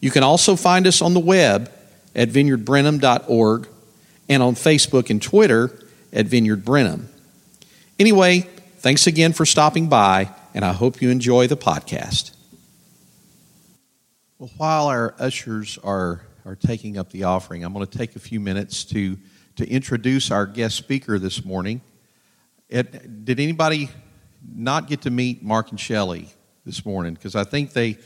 You can also find us on the web at vineyardbrenham.org and on Facebook and Twitter at Vineyard Brenham. Anyway, thanks again for stopping by, and I hope you enjoy the podcast. Well, while our ushers are, are taking up the offering, I'm going to take a few minutes to, to introduce our guest speaker this morning. It, did anybody not get to meet Mark and Shelley this morning? Because I think they,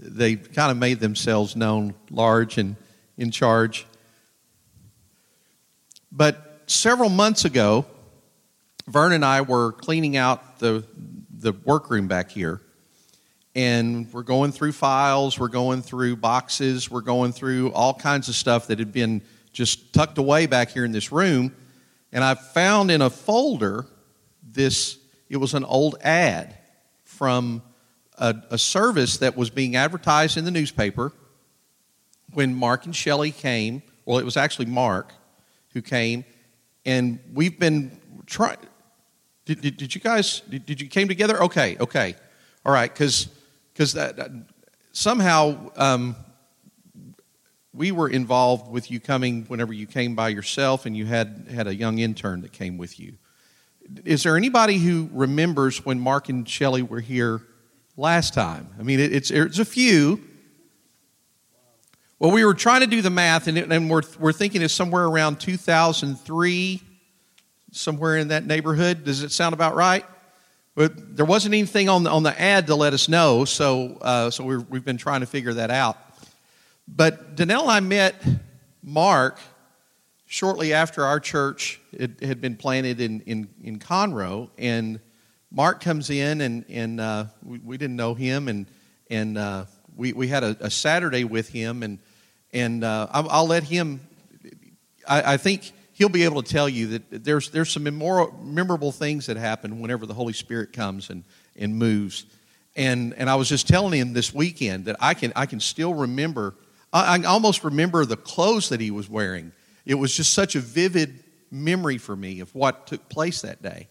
they kind of made themselves known large and in charge. But several months ago, Vern and I were cleaning out the, the workroom back here. And we're going through files, we're going through boxes, we're going through all kinds of stuff that had been just tucked away back here in this room. And I found in a folder this, it was an old ad from a, a service that was being advertised in the newspaper when Mark and Shelley came. Well, it was actually Mark who came, and we've been trying. Did, did, did, you guys did, did, you came together? Okay, okay, all right, because because that somehow um, we were involved with you coming whenever you came by yourself, and you had had a young intern that came with you. Is there anybody who remembers when Mark and Shelley were here last time? I mean, it, it's it's a few. Well, we were trying to do the math, and, it, and we're, we're thinking it's somewhere around 2003, somewhere in that neighborhood. Does it sound about right? But there wasn't anything on the, on the ad to let us know, so, uh, so we we've been trying to figure that out. But Danelle and I met Mark shortly after our church it had been planted in, in, in Conroe, and Mark comes in, and, and uh, we, we, didn't know him, and, and uh, we, we had a, a, Saturday with him, and and uh, I'll, I'll, let him. I, I, think he'll be able to tell you that there's there's some memorable things that happen whenever the Holy Spirit comes and and moves. And and I was just telling him this weekend that I can I can still remember. I, I almost remember the clothes that he was wearing. It was just such a vivid memory for me of what took place that day.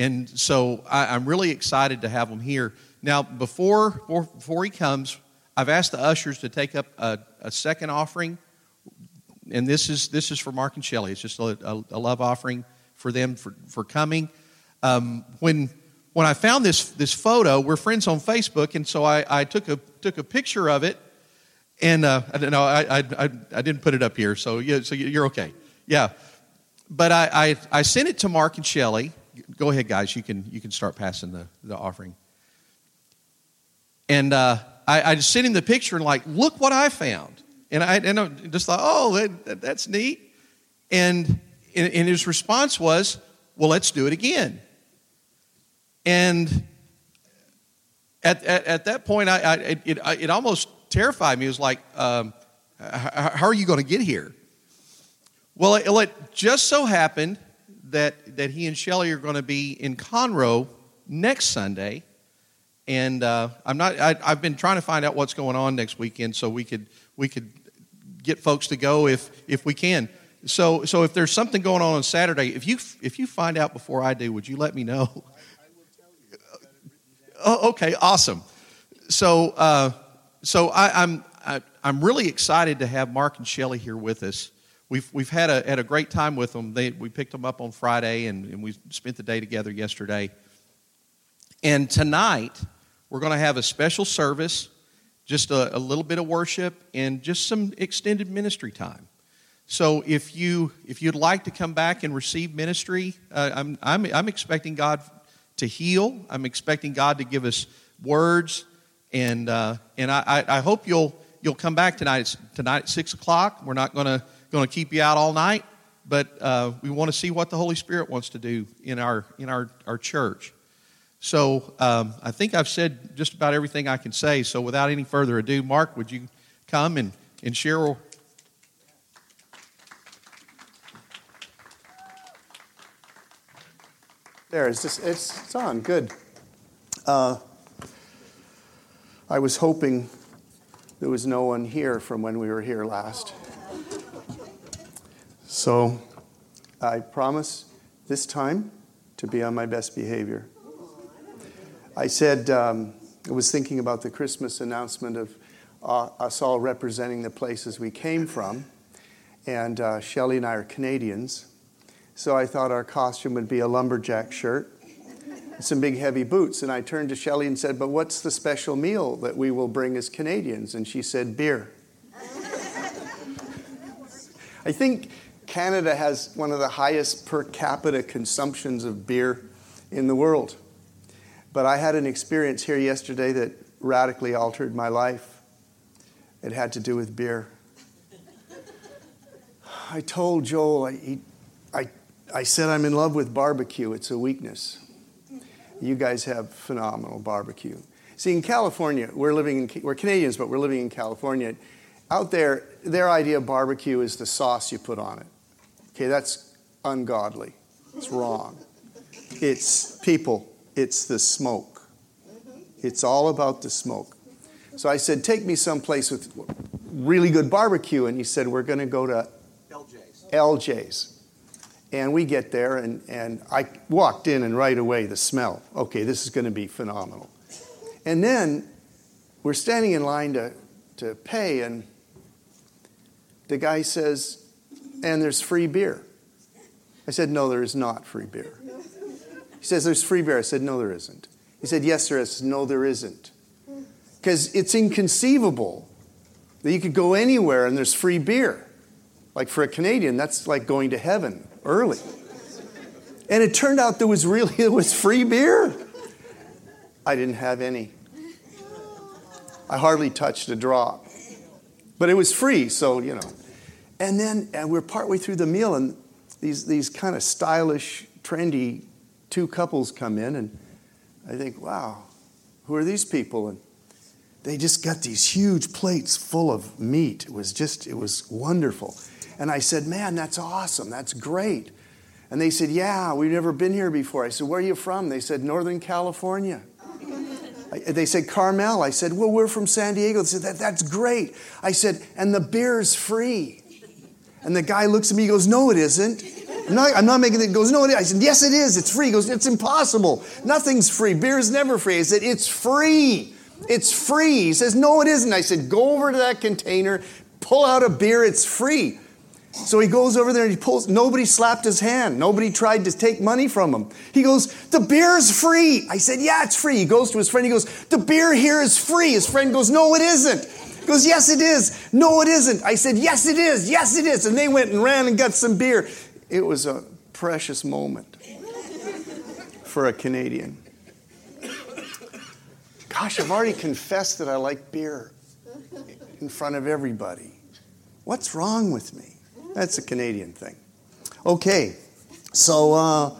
And so I, am really excited to have him here. Now, before, before he comes, I've asked the ushers to take up a, a second offering, and this is this is for Mark and Shelley. It's just a, a, a love offering for them for, for coming. Um, when when I found this this photo, we're friends on Facebook, and so I, I took a took a picture of it, and uh, I I, I, I I didn't put it up here, so yeah, so you're okay, yeah. But I, I, I sent it to Mark and Shelley. Go ahead, guys. You can you can start passing the, the offering. And uh, I, I just sent him the picture and like, look what I found. And I, and I just thought, oh, that, that, that's neat. And, and, his response was, well, let's do it again. And at, at, at that point, I, I, it, it almost terrified me. It was like, um, how are you going to get here? Well, it, just so happened that, that he and Shelley are going to be in Conroe next Sunday and uh, I'm not. I, have been trying to find out what's going on next weekend, so we could we could get folks to go if if we can. So so if there's something going on on Saturday, if you if you find out before I do, would you let me know? oh, okay, awesome. So uh, so I, I'm I, am i am really excited to have Mark and Shelley here with us. We've, we've had a, had a great time with them. They, we picked them up on Friday and, and we spent the day together yesterday. And tonight, we're going to have a special service, just a, a little bit of worship, and just some extended ministry time. So if you if you'd like to come back and receive ministry, uh, I'm, I'm I'm expecting God to heal. I'm expecting God to give us words, and uh, and I, I hope you'll you'll come back tonight. It's tonight at six o'clock. We're not gonna gonna keep you out all night, but uh, we want to see what the Holy Spirit wants to do in our in our our church. So um, I think I've said just about everything I can say. So without any further ado, Mark, would you come and, and share. There, it's, just, it's, it's on. Good. Uh, I was hoping there was no one here from when we were here last. So I promise this time to be on my best behavior. I said, um, I was thinking about the Christmas announcement of uh, us all representing the places we came from. And uh, Shelly and I are Canadians. So I thought our costume would be a lumberjack shirt some big heavy boots. And I turned to Shelly and said, But what's the special meal that we will bring as Canadians? And she said, Beer. I think Canada has one of the highest per capita consumptions of beer in the world. But I had an experience here yesterday that radically altered my life. It had to do with beer. I told Joel, I, he, I, I said I'm in love with barbecue. It's a weakness. You guys have phenomenal barbecue. See, in California, we're living in, we're Canadians, but we're living in California. Out there, their idea of barbecue is the sauce you put on it. Okay, that's ungodly. It's wrong. It's people, it's the smoke. It's all about the smoke. So I said, Take me someplace with really good barbecue. And he said, We're going to go to LJ's. LJ's. And we get there, and, and I walked in, and right away, the smell. Okay, this is going to be phenomenal. And then we're standing in line to, to pay, and the guy says, and there's free beer. I said, no, there is not free beer. He says, there's free beer. I said, no, there isn't. He said, yes, there is. No, there isn't. Because it's inconceivable that you could go anywhere and there's free beer. Like for a Canadian, that's like going to heaven early. And it turned out there was really there was free beer. I didn't have any. I hardly touched a drop. But it was free, so you know. And then and we're partway through the meal, and these these kind of stylish, trendy two couples come in, and I think, wow, who are these people? And they just got these huge plates full of meat. It was just, it was wonderful. And I said, Man, that's awesome. That's great. And they said, Yeah, we've never been here before. I said, Where are you from? They said, Northern California. They said, Carmel. I said, Well, we're from San Diego. They said, that, That's great. I said, And the beer's free. And the guy looks at me, he goes, No, it isn't. I'm not, I'm not making it. He goes, No, it is. I said, Yes, it is. It's free. He goes, It's impossible. Nothing's free. Beer is never free. I said, It's free. It's free. He says, No, it isn't. I said, Go over to that container, pull out a beer. It's free. So he goes over there and he pulls, nobody slapped his hand. Nobody tried to take money from him. He goes, The beer's free. I said, Yeah, it's free. He goes to his friend. He goes, The beer here is free. His friend goes, No, it isn't. He goes, Yes, it is. No, it isn't. I said, Yes, it is. Yes, it is. And they went and ran and got some beer. It was a precious moment for a Canadian. Gosh, I've already confessed that I like beer in front of everybody. What's wrong with me? That's a Canadian thing. Okay, so uh, I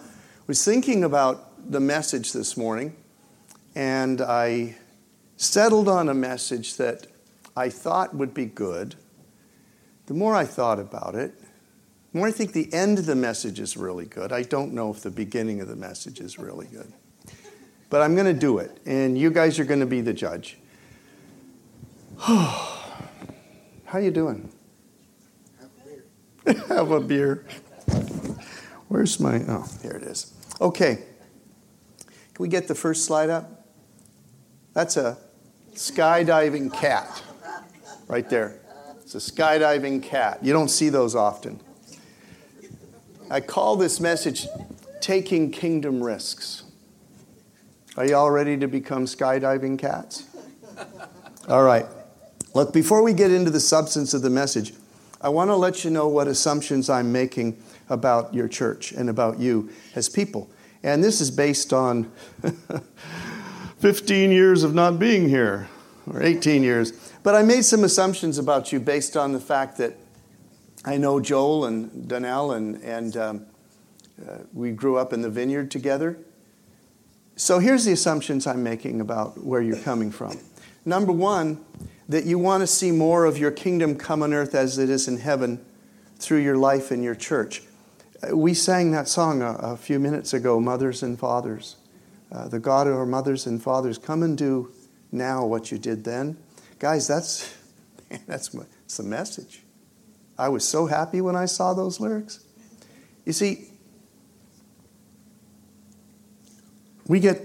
was thinking about the message this morning, and I settled on a message that I thought would be good. The more I thought about it, the more I think the end of the message is really good. I don't know if the beginning of the message is really good. But I'm going to do it, and you guys are going to be the judge. How you doing? have a beer. Have a beer. Where's my, oh, here it is. Okay. Can we get the first slide up? That's a skydiving cat right there. It's a skydiving cat. You don't see those often. I call this message Taking Kingdom Risks. Are you all ready to become skydiving cats? All right. Look, before we get into the substance of the message, I want to let you know what assumptions I'm making about your church and about you as people. And this is based on 15 years of not being here, or 18 years. But I made some assumptions about you based on the fact that I know Joel and Donnell, and, and um, uh, we grew up in the vineyard together. So here's the assumptions I'm making about where you're coming from. Number one, that you want to see more of your kingdom come on earth as it is in heaven through your life in your church. Uh, we sang that song a, a few minutes ago, Mothers and Fathers. Uh, the God of our mothers and fathers, come and do now what you did then. Guys, that's, that's, that's the message. I was so happy when I saw those lyrics. You see, we get,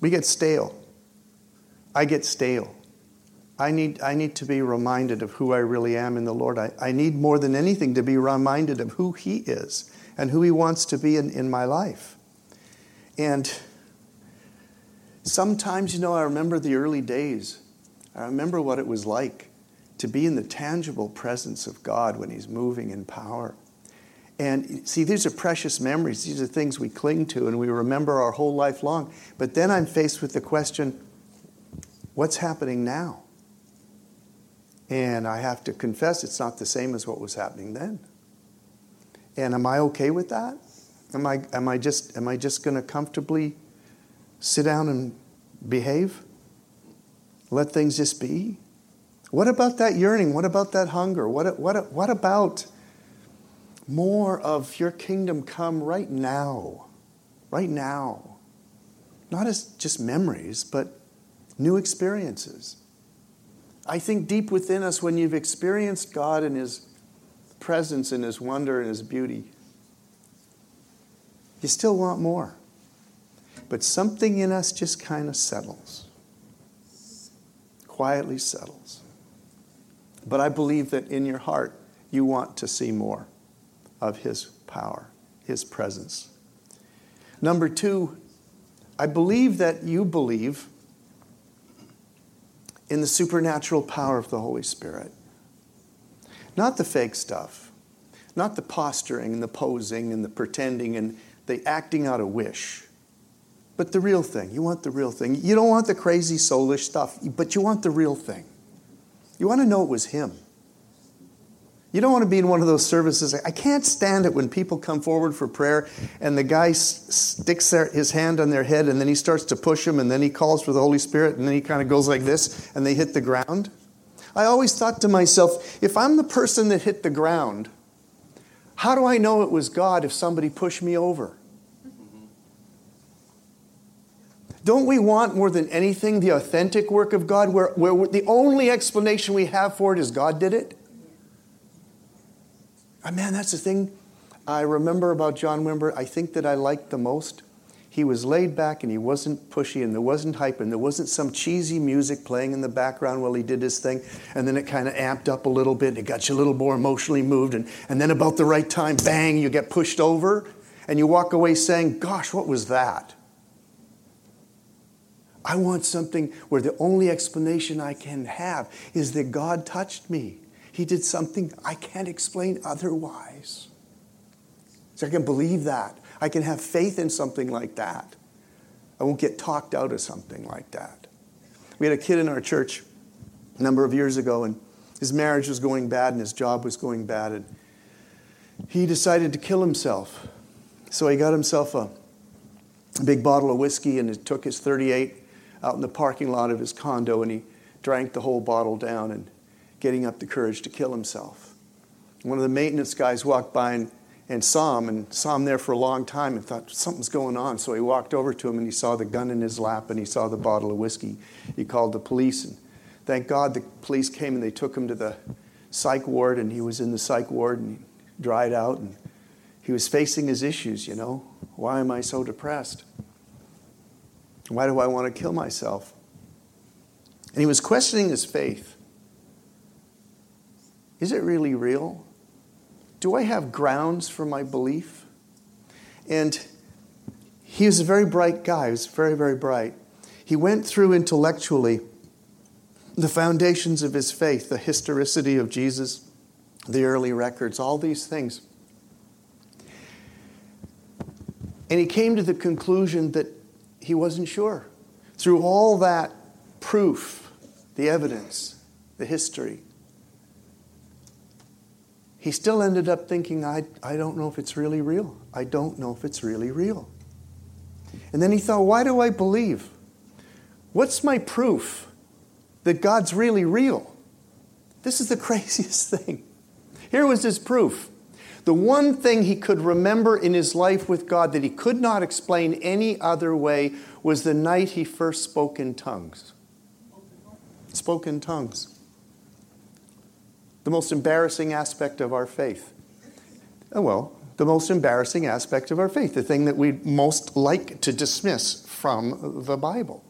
we get stale. I get stale. I need, I need to be reminded of who I really am in the Lord. I, I need more than anything to be reminded of who He is and who He wants to be in, in my life. And sometimes, you know, I remember the early days. I remember what it was like to be in the tangible presence of God when He's moving in power. And see, these are precious memories. These are things we cling to and we remember our whole life long. But then I'm faced with the question what's happening now? And I have to confess it's not the same as what was happening then. And am I okay with that? Am I, am I just, am I just going to comfortably sit down and behave? Let things just be? What about that yearning? What about that hunger? What, what, what about more of your kingdom come right now? Right now. Not as just memories, but new experiences. I think deep within us, when you've experienced God and His presence and His wonder and His beauty, you still want more. But something in us just kind of settles, quietly settles. But I believe that in your heart, you want to see more of His power, His presence. Number two, I believe that you believe in the supernatural power of the Holy Spirit. Not the fake stuff, not the posturing and the posing and the pretending and the acting out a wish, but the real thing. You want the real thing. You don't want the crazy soulish stuff, but you want the real thing. You want to know it was Him. You don't want to be in one of those services. I can't stand it when people come forward for prayer and the guy sticks their, his hand on their head and then he starts to push them and then he calls for the Holy Spirit and then he kind of goes like this and they hit the ground. I always thought to myself, if I'm the person that hit the ground, how do I know it was God if somebody pushed me over? Don't we want more than anything the authentic work of God where, where the only explanation we have for it is God did it? Oh, man, that's the thing I remember about John Wimber. I think that I liked the most. He was laid back and he wasn't pushy and there wasn't hype and there wasn't some cheesy music playing in the background while he did his thing. And then it kind of amped up a little bit and it got you a little more emotionally moved. And, and then about the right time, bang, you get pushed over and you walk away saying, Gosh, what was that? I want something where the only explanation I can have is that God touched me. He did something I can't explain otherwise. So I can believe that. I can have faith in something like that. I won't get talked out of something like that. We had a kid in our church a number of years ago, and his marriage was going bad and his job was going bad, and he decided to kill himself. So he got himself a, big bottle of whiskey and took his 38 out in the parking lot of his condo and he drank the whole bottle down and getting up the courage to kill himself. One of the maintenance guys walked by and, and saw him and saw him there for a long time and thought something's going on. So he walked over to him and he saw the gun in his lap and he saw the bottle of whiskey. He called the police and thank God the police came and they took him to the psych ward and he was in the psych ward and he dried out and he was facing his issues, you know. Why am I so depressed? Why do I want to kill myself? And he was questioning his faith. Is it really real? Do I have grounds for my belief? And he was a very bright guy. He was very, very bright. He went through intellectually the foundations of his faith, the historicity of Jesus, the early records, all these things. And he came to the conclusion that he wasn't sure. Through all that proof, the evidence, the history, he still ended up thinking, I, I don't know if it's really real. I don't know if it's really real. And then he thought, why do I believe? What's my proof that God's really real. This is the craziest thing. Here was his proof. The one thing he could remember in his life with God that he could not explain any other way was the night he first spoke in tongues. Spoke in tongues. The most embarrassing aspect of our faith. Oh, well, the most embarrassing aspect of our faith, the thing that we most like to dismiss from the Bible.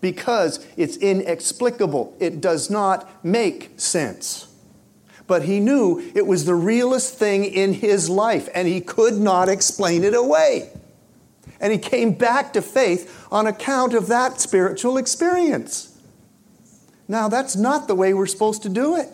Because it's inexplicable, it does not make sense. But he knew it was the realest thing in his life, and he could not explain it away. And he came back to faith on account of that spiritual experience. Now, that's not the way we're supposed to do it.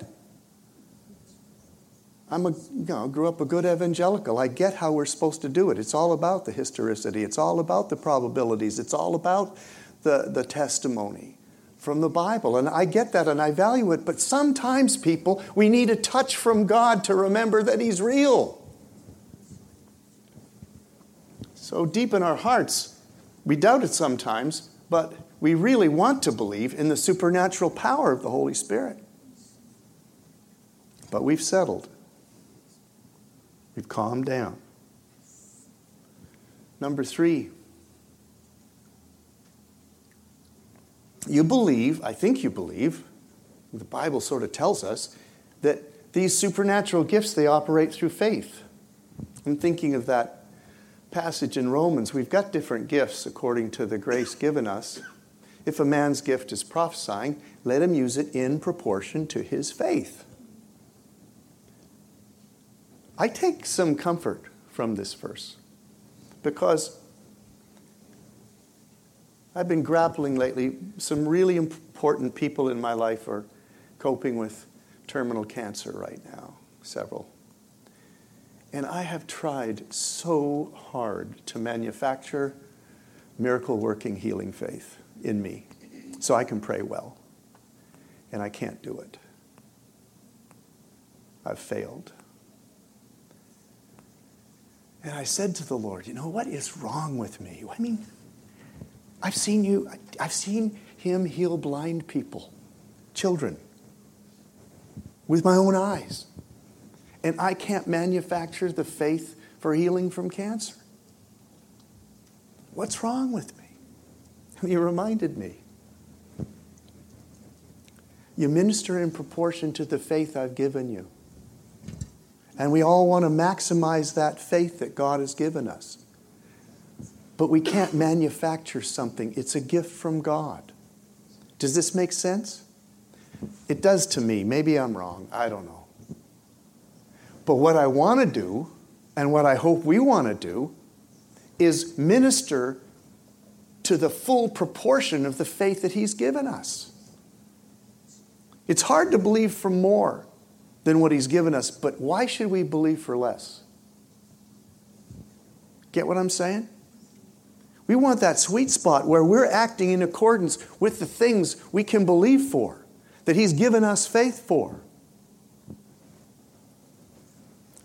I'm a, you know, grew up a good evangelical. I get how we're supposed to do it. It's all about the historicity. It's all about the probabilities. It's all about the, the testimony from the Bible. And I get that and I value it. But sometimes, people, we need a touch from God to remember that He's real. So deep in our hearts, we doubt it sometimes, but we really want to believe in the supernatural power of the Holy Spirit. But we've settled. We've calmed down. Number three, you believe, I think you believe, the Bible sort of tells us, that these supernatural gifts, they operate through faith. I'm thinking of that passage in Romans. We've got different gifts according to the grace given us. If a man's gift is prophesying, let him use it in proportion to his faith. I take some comfort from this verse because I've been grappling lately. Some really important people in my life are coping with terminal cancer right now, several. And I have tried so hard to manufacture miracle working healing faith in me so I can pray well. And I can't do it. I've failed. And I said to the Lord, You know, what is wrong with me? I mean, I've seen you, I've seen him heal blind people, children, with my own eyes. And I can't manufacture the faith for healing from cancer. What's wrong with me? And he reminded me. You minister in proportion to the faith I've given you. And we all want to maximize that faith that God has given us. But we can't manufacture something, it's a gift from God. Does this make sense? It does to me. Maybe I'm wrong. I don't know. But what I want to do, and what I hope we want to do, is minister to the full proportion of the faith that He's given us. It's hard to believe for more than what He's given us, but why should we believe for less? Get what I'm saying? We want that sweet spot where we're acting in accordance with the things we can believe for, that He's given us faith for.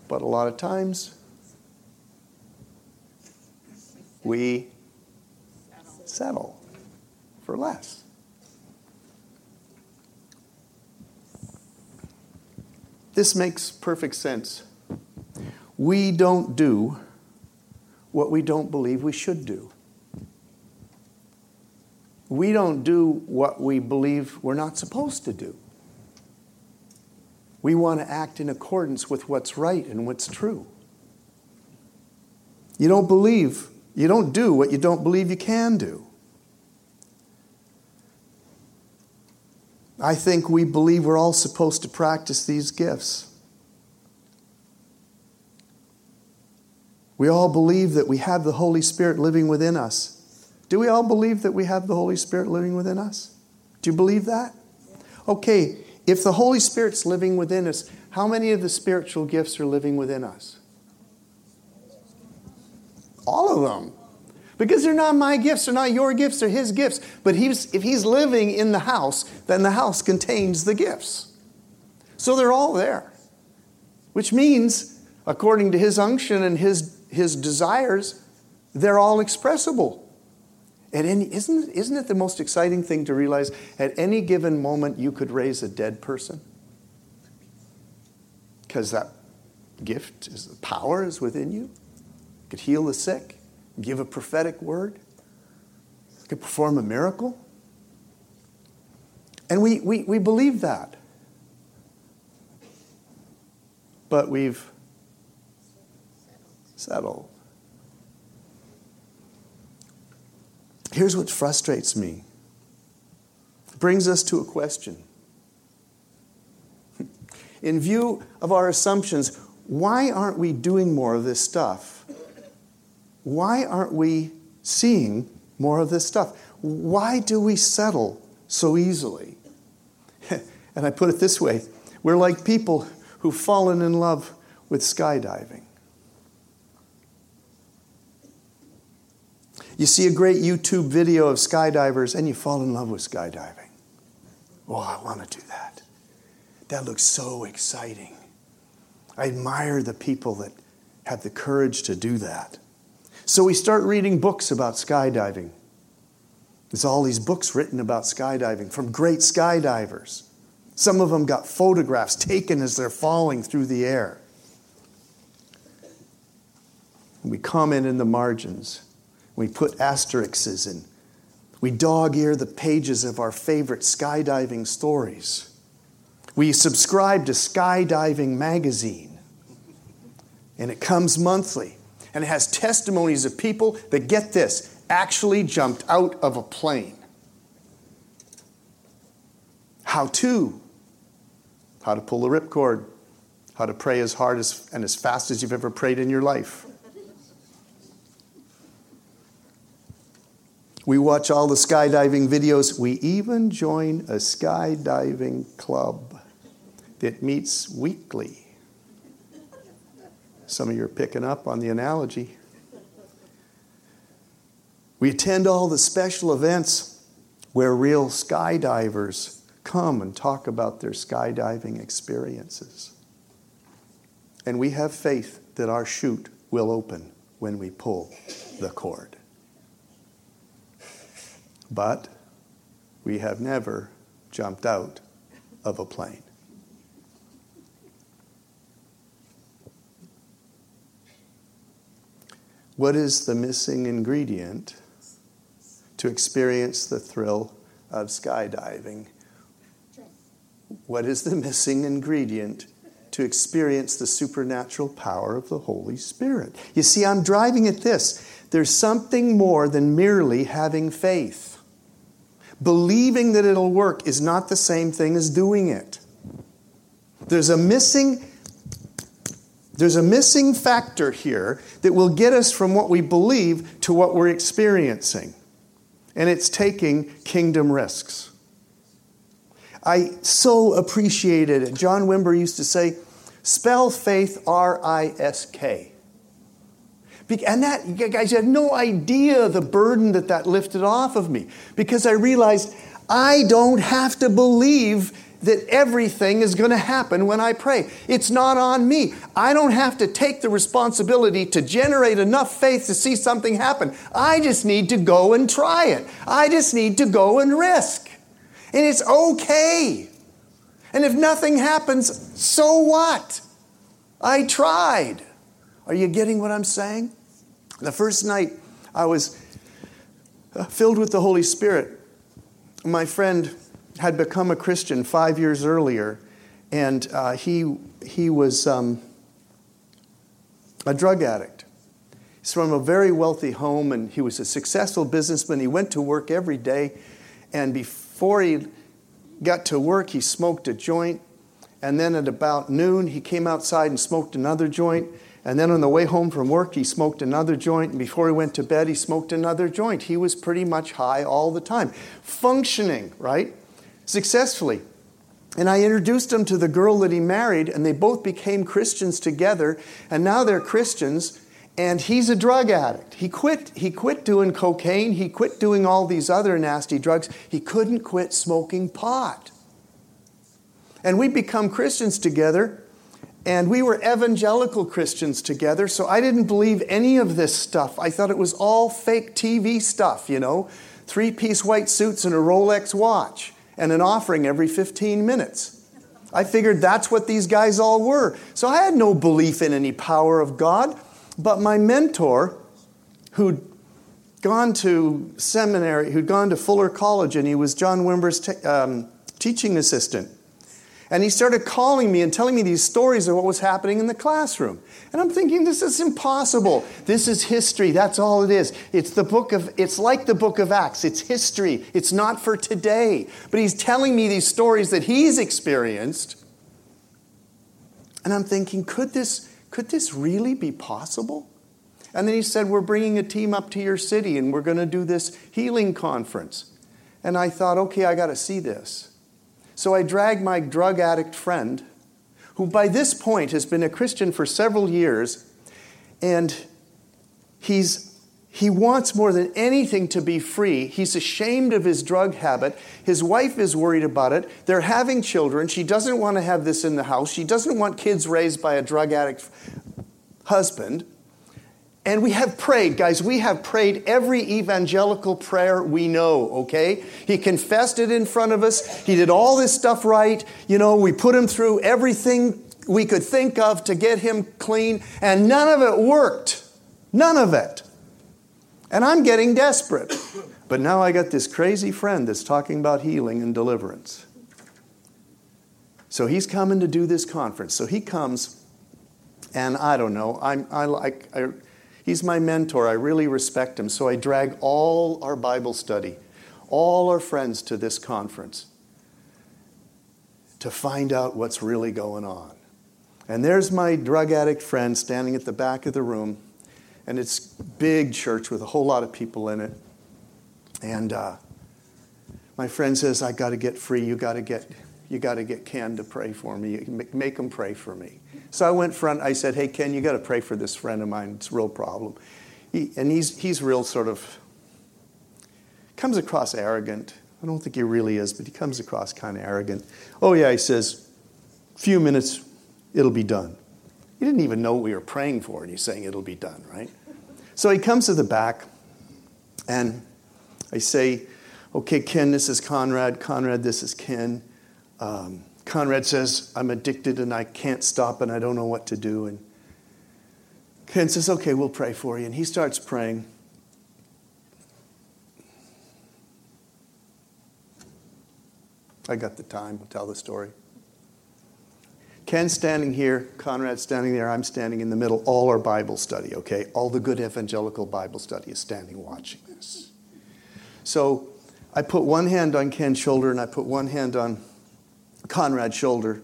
But a lot of times, we settle for less. This makes perfect sense. We don't do what we don't believe we should do. We don't do what we believe we're not supposed to do. We want to act in accordance with what's right and what's true. You don't believe, you don't do what you don't believe you can do. I think we believe we're all supposed to practice these gifts. We all believe that we have the Holy Spirit living within us. Do we all believe that we have the Holy Spirit living within us? Do you believe that? Okay, if the Holy Spirit's living within us, how many of the spiritual gifts are living within us? All of them. Because they're not my gifts, they're not your gifts, they're his gifts. But he's, if he's living in the house, then the house contains the gifts. So they're all there. Which means, according to his unction and his, his desires, they're all expressible. At any, isn't, isn't it the most exciting thing to realize? At any given moment, you could raise a dead person? Because that gift, is the power is within you. You could heal the sick, give a prophetic word, you could perform a miracle. And we, we, we believe that. But we've settled. Here's what frustrates me. It brings us to a question. In view of our assumptions, why aren't we doing more of this stuff? Why aren't we seeing more of this stuff? Why do we settle so easily? and I put it this way we're like people who've fallen in love with skydiving. You see a great YouTube video of skydivers and you fall in love with skydiving. Oh, I want to do that. That looks so exciting. I admire the people that have the courage to do that. So we start reading books about skydiving. There's all these books written about skydiving from great skydivers. Some of them got photographs taken as they're falling through the air. We comment in the margins. We put asterisks in. We dog ear the pages of our favorite skydiving stories. We subscribe to Skydiving Magazine, and it comes monthly. And it has testimonies of people that get this actually jumped out of a plane. How to, how to pull the ripcord, how to pray as hard as, and as fast as you've ever prayed in your life. We watch all the skydiving videos. We even join a skydiving club that meets weekly. Some of you are picking up on the analogy. We attend all the special events where real skydivers come and talk about their skydiving experiences. And we have faith that our chute will open when we pull the cord. But we have never jumped out of a plane. What is the missing ingredient to experience the thrill of skydiving? What is the missing ingredient to experience the supernatural power of the Holy Spirit? You see, I'm driving at this. There's something more than merely having faith. Believing that it'll work is not the same thing as doing it. There's a missing there's a missing factor here that will get us from what we believe to what we're experiencing. And it's taking kingdom risks. I so appreciated it. John Wimber used to say, spell faith R I S K. And that, guys, you had no idea the burden that that lifted off of me because I realized I don't have to believe that everything is going to happen when I pray. It's not on me. I don't have to take the responsibility to generate enough faith to see something happen. I just need to go and try it. I just need to go and risk. And it's okay. And if nothing happens, so what? I tried. Are you getting what I'm saying? The first night I was uh, filled with the Holy Spirit, my friend had become a Christian five years earlier, and uh, he, he was um, a drug addict. He's from a very wealthy home, and he was a successful businessman. He went to work every day, and before he got to work, he smoked a joint. And then at about noon, he came outside and smoked another joint. And then on the way home from work, he smoked another joint. And before he went to bed, he smoked another joint. He was pretty much high all the time, functioning, right? Successfully. And I introduced him to the girl that he married, and they both became Christians together. And now they're Christians, and he's a drug addict. He quit, he quit doing cocaine, he quit doing all these other nasty drugs. He couldn't quit smoking pot. And we become Christians together, And we were evangelical Christians together, so I didn't believe any of this stuff. I thought it was all fake TV stuff, you know three piece white suits and a Rolex watch, and an offering every 15 minutes. I figured that's what these guys all were. So I had no belief in any power of God. But my mentor, who'd gone to seminary, who'd gone to Fuller College, and he was John Wimber's te- um, teaching assistant, and he started calling me and telling me these stories of what was happening in the classroom. And I'm thinking, this is impossible. This is history. That's all it is. It's the book of, it's like the book of Acts. It's history. It's not for today. But he's telling me these stories that he's experienced. And I'm thinking, could this, could this really be possible? And then he said, We're bringing a team up to your city and we're going to do this healing conference. And I thought, okay, I got to see this. So I drag my drug addict friend, who by this point has been a Christian for several years, and he's he wants more than anything to be free. He's ashamed of his drug habit. His wife is worried about it. They're having children. She doesn't want to have this in the house. She doesn't want kids raised by a drug addict husband. And we have prayed, guys, we have prayed every evangelical prayer we know, okay? He confessed it in front of us. He did all this stuff right. You know, we put him through everything we could think of to get him clean, and none of it worked. None of it. And I'm getting desperate. But now I got this crazy friend that's talking about healing and deliverance. So he's coming to do this conference. So he comes, and I don't know, I'm, I like. I, He's my mentor. I really respect him. So I drag all our Bible study, all our friends to this conference to find out what's really going on. And there's my drug addict friend standing at the back of the room, and it's big church with a whole lot of people in it. And uh, my friend says, "I got to get free. You got to get, you got to get Ken to pray for me. Make him pray for me." So I went front. I said, "Hey Ken, you got to pray for this friend of mine. It's a real problem." He, and he's he's real sort of comes across arrogant. I don't think he really is, but he comes across kind of arrogant. Oh yeah, he says, "Few minutes, it'll be done." He didn't even know what we were praying for, and he's saying it'll be done, right? So he comes to the back, and I say, "Okay, Ken, this is Conrad. Conrad, this is Ken." Um, Conrad says, I'm addicted and I can't stop and I don't know what to do. And Ken says, Okay, we'll pray for you. And he starts praying. I got the time. I'll tell the story. Ken's standing here, Conrad's standing there, I'm standing in the middle. All our Bible study, okay? All the good evangelical Bible study is standing watching this. So I put one hand on Ken's shoulder and I put one hand on Conrad's shoulder.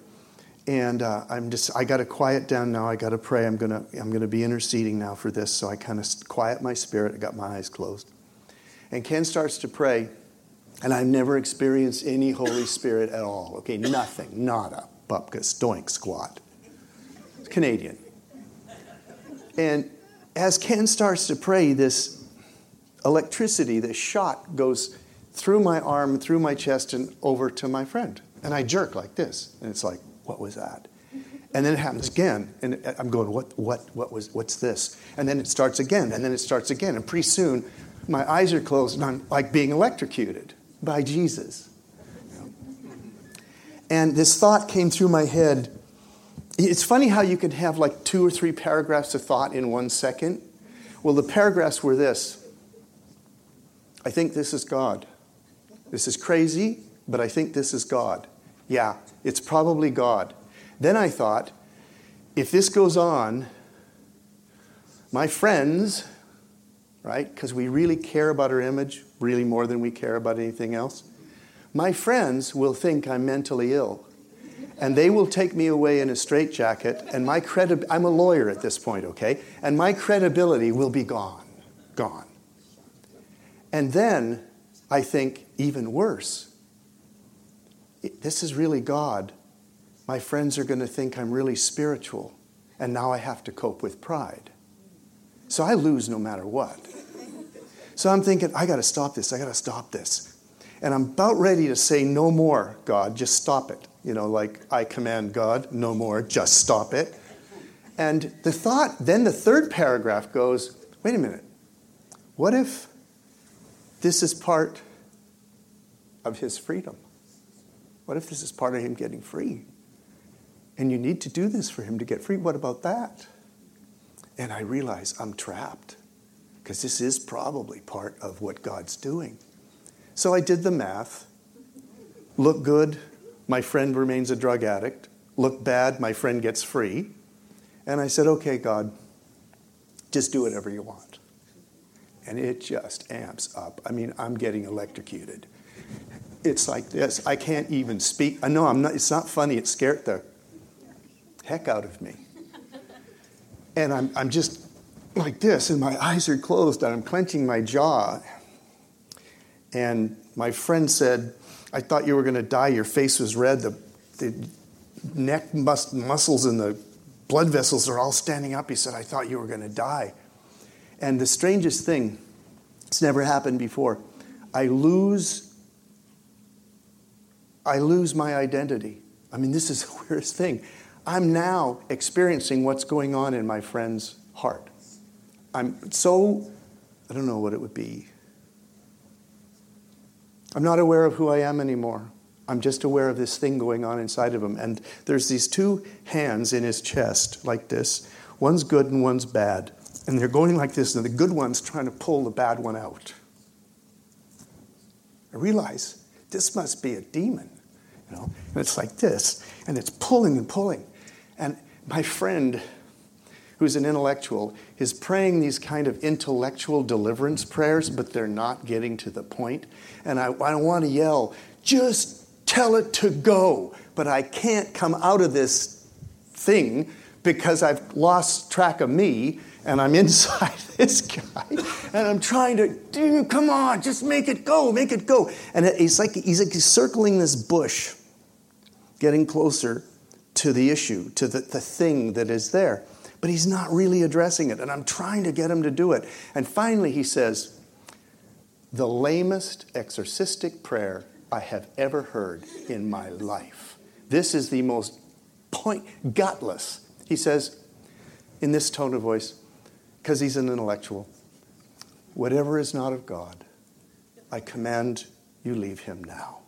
And uh, I'm just, I got to quiet down now. I got to pray. I'm going to I'm going to be interceding now for this. So I kind of quiet my spirit. I got my eyes closed. And Ken starts to pray. And I've never experienced any Holy Spirit at all. Okay, nothing, nada, bupkis, doink, squat. Canadian. And as Ken starts to pray, this electricity, this shot goes through my arm, through my chest, and over to my friend. And I jerk like this. And it's like, what was that? And then it happens again. And I'm going, what, what, what was, what's this? And then it starts again. And then it starts again. And pretty soon, my eyes are closed and I'm like being electrocuted by Jesus. And this thought came through my head. It's funny how you can have like two or three paragraphs of thought in one second. Well, the paragraphs were this I think this is God. This is crazy, but I think this is God. Yeah, it's probably God. Then I thought, if this goes on, my friends, right, because we really care about our image, really more than we care about anything else, my friends will think I'm mentally ill. And they will take me away in a straitjacket, and my credi- I'm a lawyer at this point, okay? And my credibility will be gone, gone. And then I think, even worse, this is really God. My friends are going to think I'm really spiritual, and now I have to cope with pride. So I lose no matter what. So I'm thinking, I got to stop this, I got to stop this. And I'm about ready to say, No more, God, just stop it. You know, like I command God, no more, just stop it. And the thought, then the third paragraph goes, Wait a minute. What if this is part of his freedom? What if this is part of him getting free? And you need to do this for him to get free. What about that? And I realize I'm trapped because this is probably part of what God's doing. So I did the math. Look good, my friend remains a drug addict. Look bad, my friend gets free. And I said, okay, God, just do whatever you want. And it just amps up. I mean, I'm getting electrocuted. It's like this. I can't even speak. I know I'm not, it's not funny. It scared the heck out of me. And I'm, I'm just like this, and my eyes are closed, and I'm clenching my jaw. And my friend said, I thought you were going to die. Your face was red. The, the neck mus- muscles and the blood vessels are all standing up. He said, I thought you were going to die. And the strangest thing, it's never happened before. I lose, I lose my identity. I mean, this is the weirdest thing. I'm now experiencing what's going on in my friend's heart. I'm so, I don't know what it would be. I'm not aware of who I am anymore. I'm just aware of this thing going on inside of him. And there's these two hands in his chest, like this. One's good and one's bad. And they're going like this, and the good one's trying to pull the bad one out. I realize this must be a demon, you know. And it's like this, and it's pulling and pulling. And my friend, who's an intellectual, is praying these kind of intellectual deliverance prayers, but they're not getting to the point. And I, I want to yell, just tell it to go. But I can't come out of this thing because I've lost track of me and I'm inside this guy and I'm trying to, dude, come on, just make it go, make it go. And he's like, he's like circling this bush, getting closer to the issue, to the, the thing that is there. But he's not really addressing it. And I'm trying to get him to do it. And finally, he says, The lamest exorcistic prayer I have ever heard in my life. This is the most point, gutless. He says, in this tone of voice, because he's an intellectual, whatever is not of God, I command you leave him now.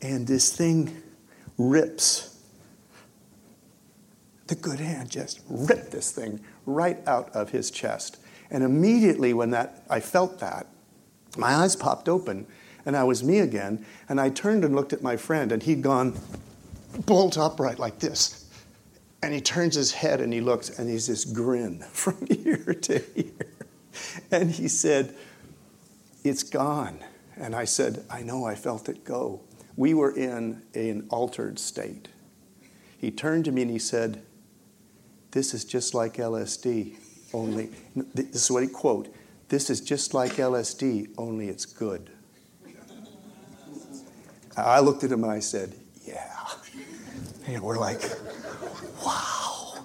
And this thing rips the good hand just ripped this thing right out of his chest. And immediately when that I felt that, my eyes popped open and I was me again. And I turned and looked at my friend, and he'd gone bolt upright like this. And he turns his head and he looks, and he's this grin from ear to ear. And he said, It's gone. And I said, I know, I felt it go. We were in an altered state. He turned to me and he said, this is just like LSD, only, this is what he quote, this is just like LSD, only it's good. I looked at him and I said, yeah. And we're like, wow.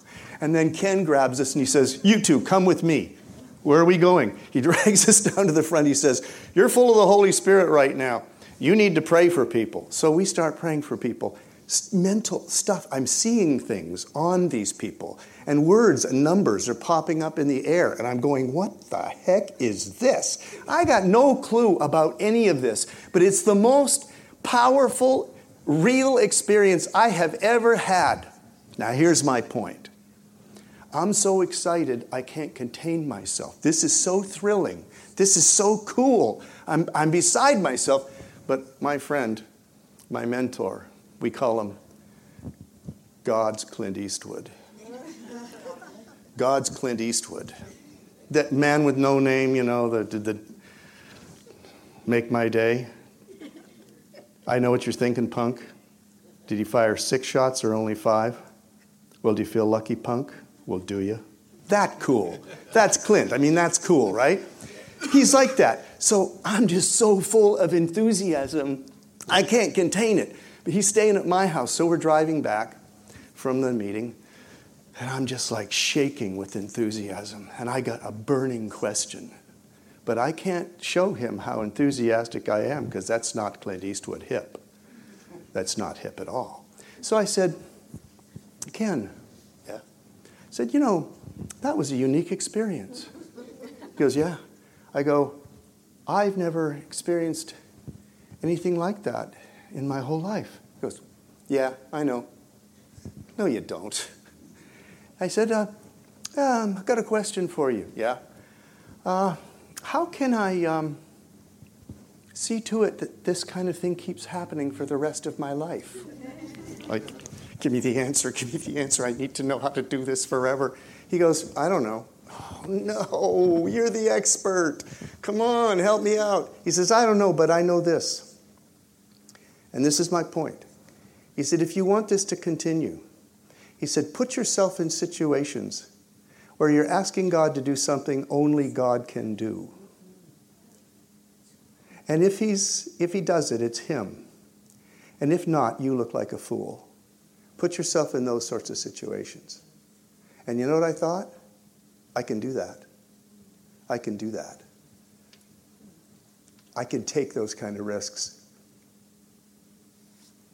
And then Ken grabs us and he says, you two, come with me. Where are we going? He drags us down to the front. He says, You're full of the Holy Spirit right now. You need to pray for people. So we start praying for people mental stuff. I'm seeing things on these people, and words and numbers are popping up in the air, and I'm going, What the heck is this? I got no clue about any of this, but it's the most powerful, real experience I have ever had. Now, here's my point. I'm so excited, I can't contain myself. This is so thrilling. This is so cool. I'm, I'm beside myself. But my friend, my mentor, we call him God's Clint Eastwood. God's Clint Eastwood. That man with no name, you know, that did the make my day. I know what you're thinking, punk. Did he fire six shots or only five? Well, do you feel lucky, punk? Well, do you? That cool. That's Clint. I mean, that's cool, right? He's like that. So I'm just so full of enthusiasm, I can't contain it. But he's staying at my house. So we're driving back from the meeting, and I'm just like shaking with enthusiasm. And I got a burning question but I can't show him how enthusiastic I am because that's not Clint Eastwood hip. That's not hip at all. So I said, Ken, yeah. I said, you know, that was a unique experience. He goes, yeah. I go, I've never experienced anything like that in my whole life. He goes, yeah, I know. No, you don't. I said, uh, um, I've got a question for you. Yeah. Uh, how can I um, see to it that this kind of thing keeps happening for the rest of my life? Like, give me the answer, give me the answer. I need to know how to do this forever. He goes, I don't know. Oh, no, you're the expert. Come on, help me out. He says, I don't know, but I know this. And this is my point. He said, if you want this to continue, he said, put yourself in situations where you're asking God to do something only God can do. And if, he's, if he does it, it's him. And if not, you look like a fool. Put yourself in those sorts of situations. And you know what I thought? I can do that. I can do that. I can take those kind of risks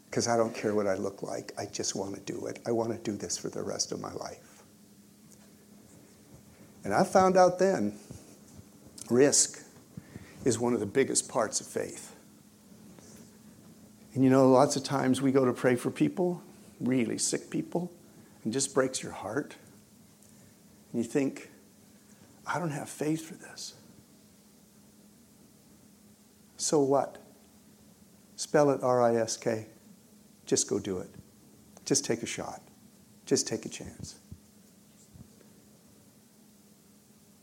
because I don't care what I look like. I just want to do it. I want to do this for the rest of my life. And I found out then risk is one of the biggest parts of faith. And you know, lots of times we go to pray for people, really sick people, and just breaks your heart. And you think, I don't have faith for this. So what? Spell it R I S K. Just go do it. Just take a shot. Just take a chance.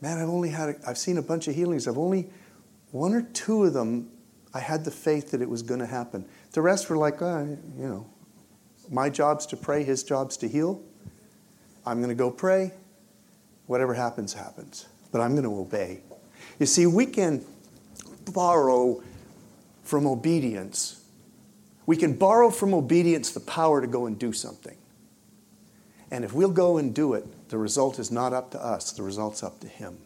Man, I've only had, a, I've seen a bunch of healings. I've only, one or two of them, I had the faith that it was going to happen. The rest were like, oh, you know, my job's to pray, his job's to heal. I'm going to go pray. Whatever happens, happens. But I'm going to obey. You see, we can borrow from obedience. We can borrow from obedience the power to go and do something. And if we'll go and do it, the result is not up to us, the result's up to Him.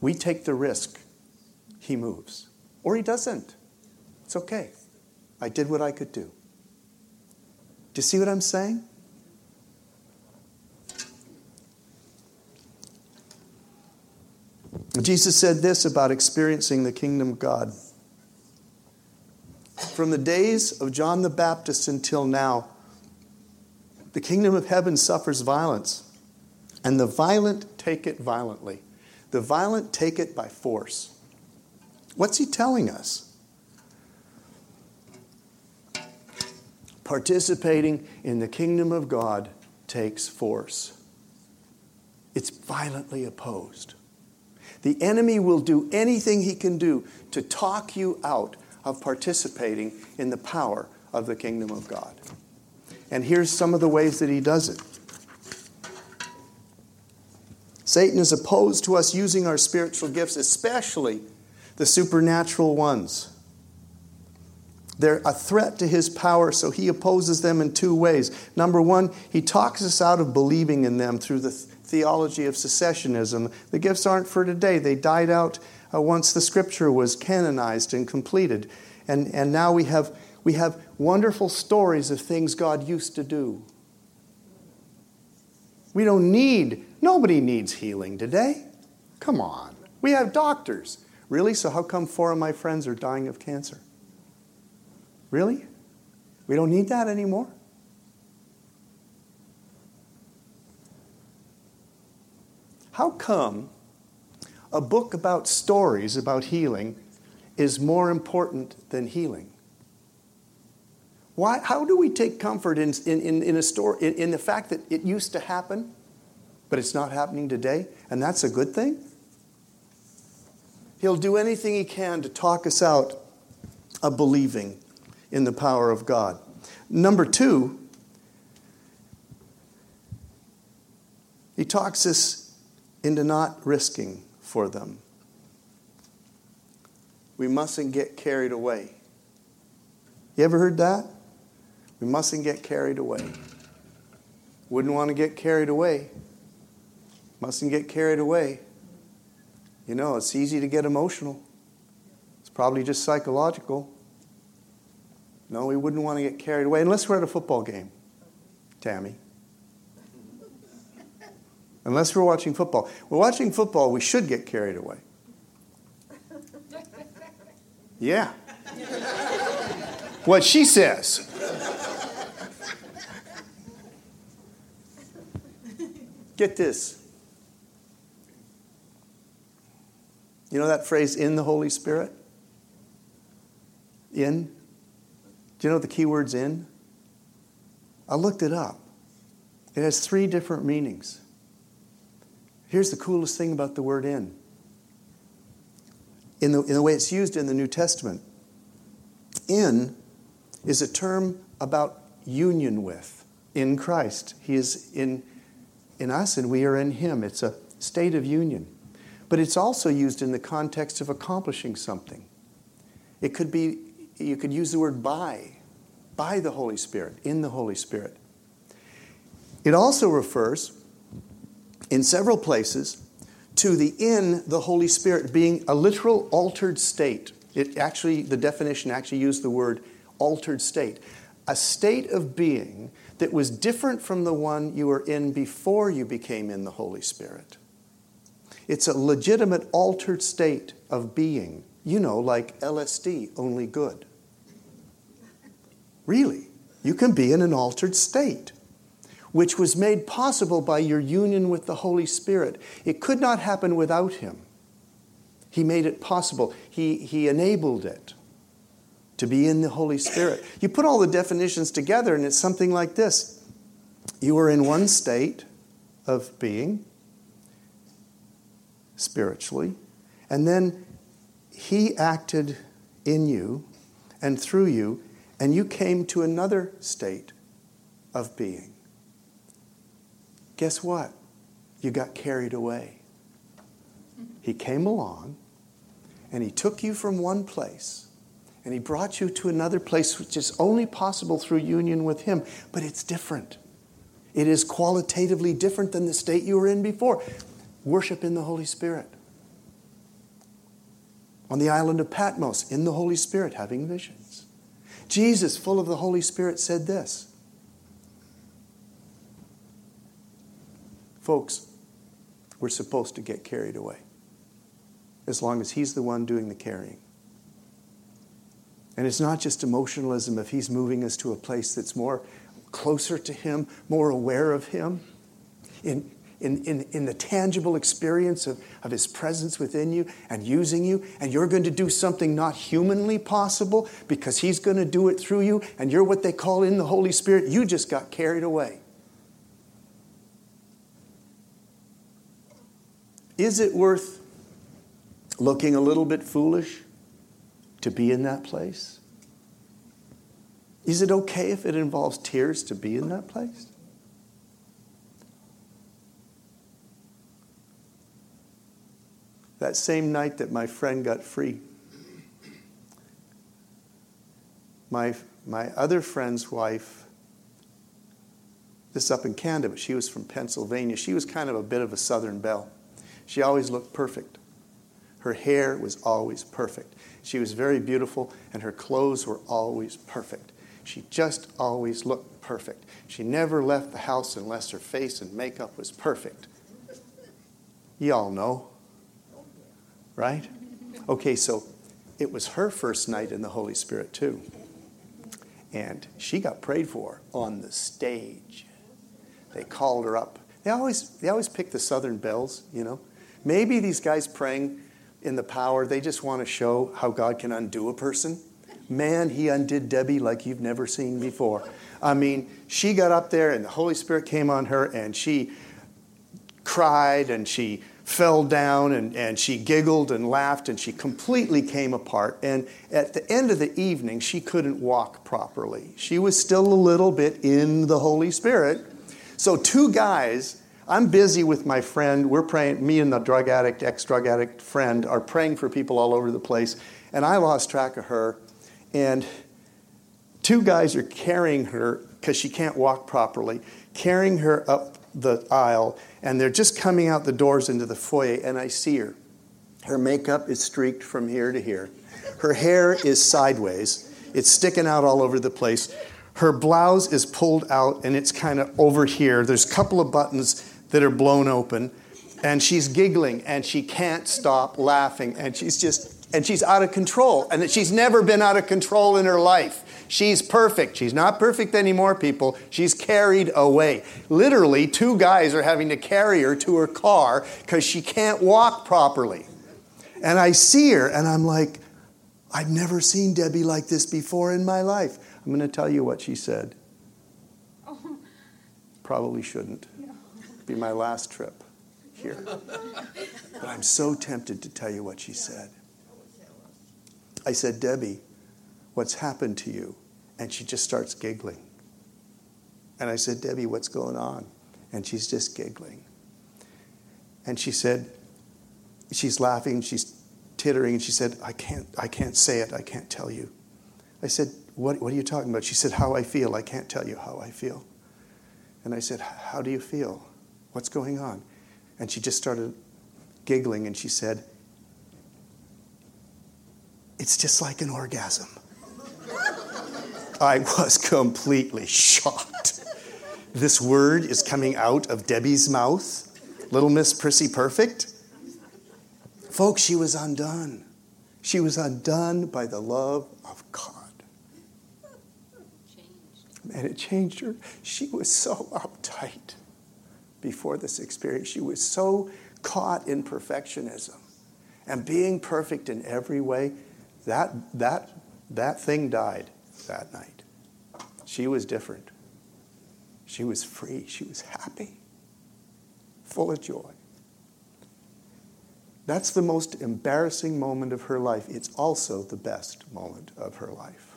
We take the risk, He moves. Or He doesn't. It's okay. I did what I could do. Do you see what I'm saying? Jesus said this about experiencing the kingdom of God. From the days of John the Baptist until now, the kingdom of heaven suffers violence, and the violent take it violently. The violent take it by force. What's he telling us? Participating in the kingdom of God takes force, it's violently opposed. The enemy will do anything he can do to talk you out of participating in the power of the kingdom of God. And here's some of the ways that he does it. Satan is opposed to us using our spiritual gifts, especially the supernatural ones. They're a threat to his power, so he opposes them in two ways. Number one, he talks us out of believing in them through the theology of cessationism. The gifts aren't for today, they died out uh, once the scripture was canonized and completed. And, and now we have we have wonderful stories of things God used to do. We don't need, nobody needs healing today. Come on. We have doctors. Really? So, how come four of my friends are dying of cancer? Really? We don't need that anymore? How come a book about stories about healing is more important than healing? Why, how do we take comfort in, in, in, a story, in, in the fact that it used to happen, but it's not happening today, and that's a good thing? He'll do anything he can to talk us out of believing in the power of God. Number two, he talks us into not risking for them. We mustn't get carried away. You ever heard that? We mustn't get carried away. Wouldn't want to get carried away. Mustn't get carried away. You know, it's easy to get emotional. It's probably just psychological. No, we wouldn't want to get carried away unless we're at a football game, Tammy. Unless we're watching football. We're watching football, we should get carried away. Yeah. What she says. Get this. You know that phrase, in the Holy Spirit? In? Do you know the key word's in? I looked it up. It has three different meanings. Here's the coolest thing about the word in. In the, in the way it's used in the New Testament, in is a term about union with in Christ. He is in, in us and we are in Him. It's a state of union. But it's also used in the context of accomplishing something. It could be, you could use the word by, by the Holy Spirit, in the Holy Spirit. It also refers, in several places, to the in the Holy Spirit being a literal altered state. It actually, the definition actually used the word altered state. A state of being that was different from the one you were in before you became in the Holy Spirit. It's a legitimate altered state of being, you know, like LSD, only good. Really, you can be in an altered state, which was made possible by your union with the Holy Spirit. It could not happen without Him. He made it possible, He, he enabled it to be in the Holy Spirit. You put all the definitions together, and it's something like this You are in one state of being spiritually. And then He acted in you and through you, and you came to another state of being. Guess what? You got carried away. He came along and He took you from one place and He brought you to another place, which is only possible through union with Him, but it's different. It is qualitatively different than the state you were in before worship in the Holy Spirit. On the island of Patmos, in the Holy Spirit, having visions. Jesus, full of the Holy Spirit, said this Folks, we're supposed to get carried away as long as He's the one doing the carrying. And it's not just emotionalism if He's moving us to a place that's more closer to Him, more aware of Him. In, in, in, in the tangible experience of, of His presence within you and using you, and you're going to do something not humanly possible because He's going to do it through you, and you're what they call in the Holy Spirit, you just got carried away. Is it worth looking a little bit foolish to be in that place? Is it okay if it involves tears to be in that place? that same night that my friend got free. My, my other friend's wife, this up in Canada, but she was from Pennsylvania. She was kind of a bit of a Southern belle. She always looked perfect. Her hair was always perfect. She was very beautiful, and her clothes were always perfect. She just always looked perfect. She never left the house unless her face and makeup was perfect. Y'all know right? Okay, so it was her first night in the Holy Spirit, too. And she got prayed for on the stage. They called her up. They always, they always pick the Southern belles, you know. Maybe these guys praying in the power, they just want to show how God can undo a person. Man, he undid Debbie like you've never seen before. I mean, she got up there and the Holy Spirit came on her and she cried and she fell down and, and she giggled and laughed and she completely came apart. And at the end of the evening, she couldn't walk properly. She was still a little bit in the Holy Spirit. So, two guys, I'm busy with my friend. We're praying, me and the drug addict, ex drug addict friend are praying for people all over the place. And I lost track of her. And two guys are carrying her because she can't walk properly, carrying her up the aisle and they're just coming out the doors into the foyer, and I see her. Her makeup is streaked from here to here. Her hair is sideways. It's sticking out all over the place. Her blouse is pulled out and it's kind of over here. There's a couple of buttons that are blown open. And she's giggling and she can't stop laughing. And she's just, and she's out of control. And she's never been out of control in her life. She's perfect. She's not perfect anymore, people. She's carried away. Literally, two guys are having to carry her to her car because she can't walk properly. And I see her and I'm like, I've never seen Debbie like this before in my life. I'm going to tell you what she said. Oh. Probably shouldn't. Be my last trip here. but I'm so tempted to tell you what she said. I said, Debbie, what's happened to you? And she just starts giggling. And I said, Debbie, what's going on? And she's just giggling. And she said, she's laughing, she's tittering, and she said, I can't, I can't say it, I can't tell you. I said, what, what are you talking about? She said, How I feel. I can't tell you how I feel. And I said, How do you feel? What's going on? And she just started giggling and she said, It's just like an orgasm. I was completely shocked. This word is coming out of Debbie's mouth. Little Miss Prissy Perfect. Folks, she was undone. She was undone by the love of God. And it changed her. She was so uptight before this experience. She was so caught in perfectionism and being perfect in every way. That, that, that thing died that night. She was different. She was free. She was happy, full of joy. That's the most embarrassing moment of her life. It's also the best moment of her life.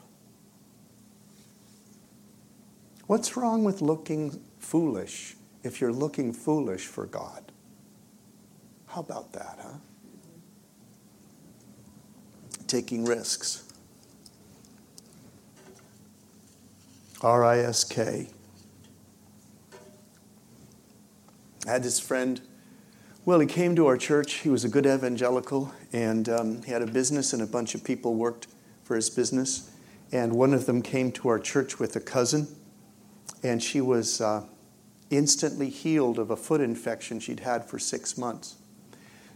What's wrong with looking foolish if you're looking foolish for God? How about that, huh? Taking risks. R I S K. Had this friend, well, he came to our church. He was a good evangelical, and um, he had a business, and a bunch of people worked for his business. And one of them came to our church with a cousin, and she was uh, instantly healed of a foot infection she'd had for six months.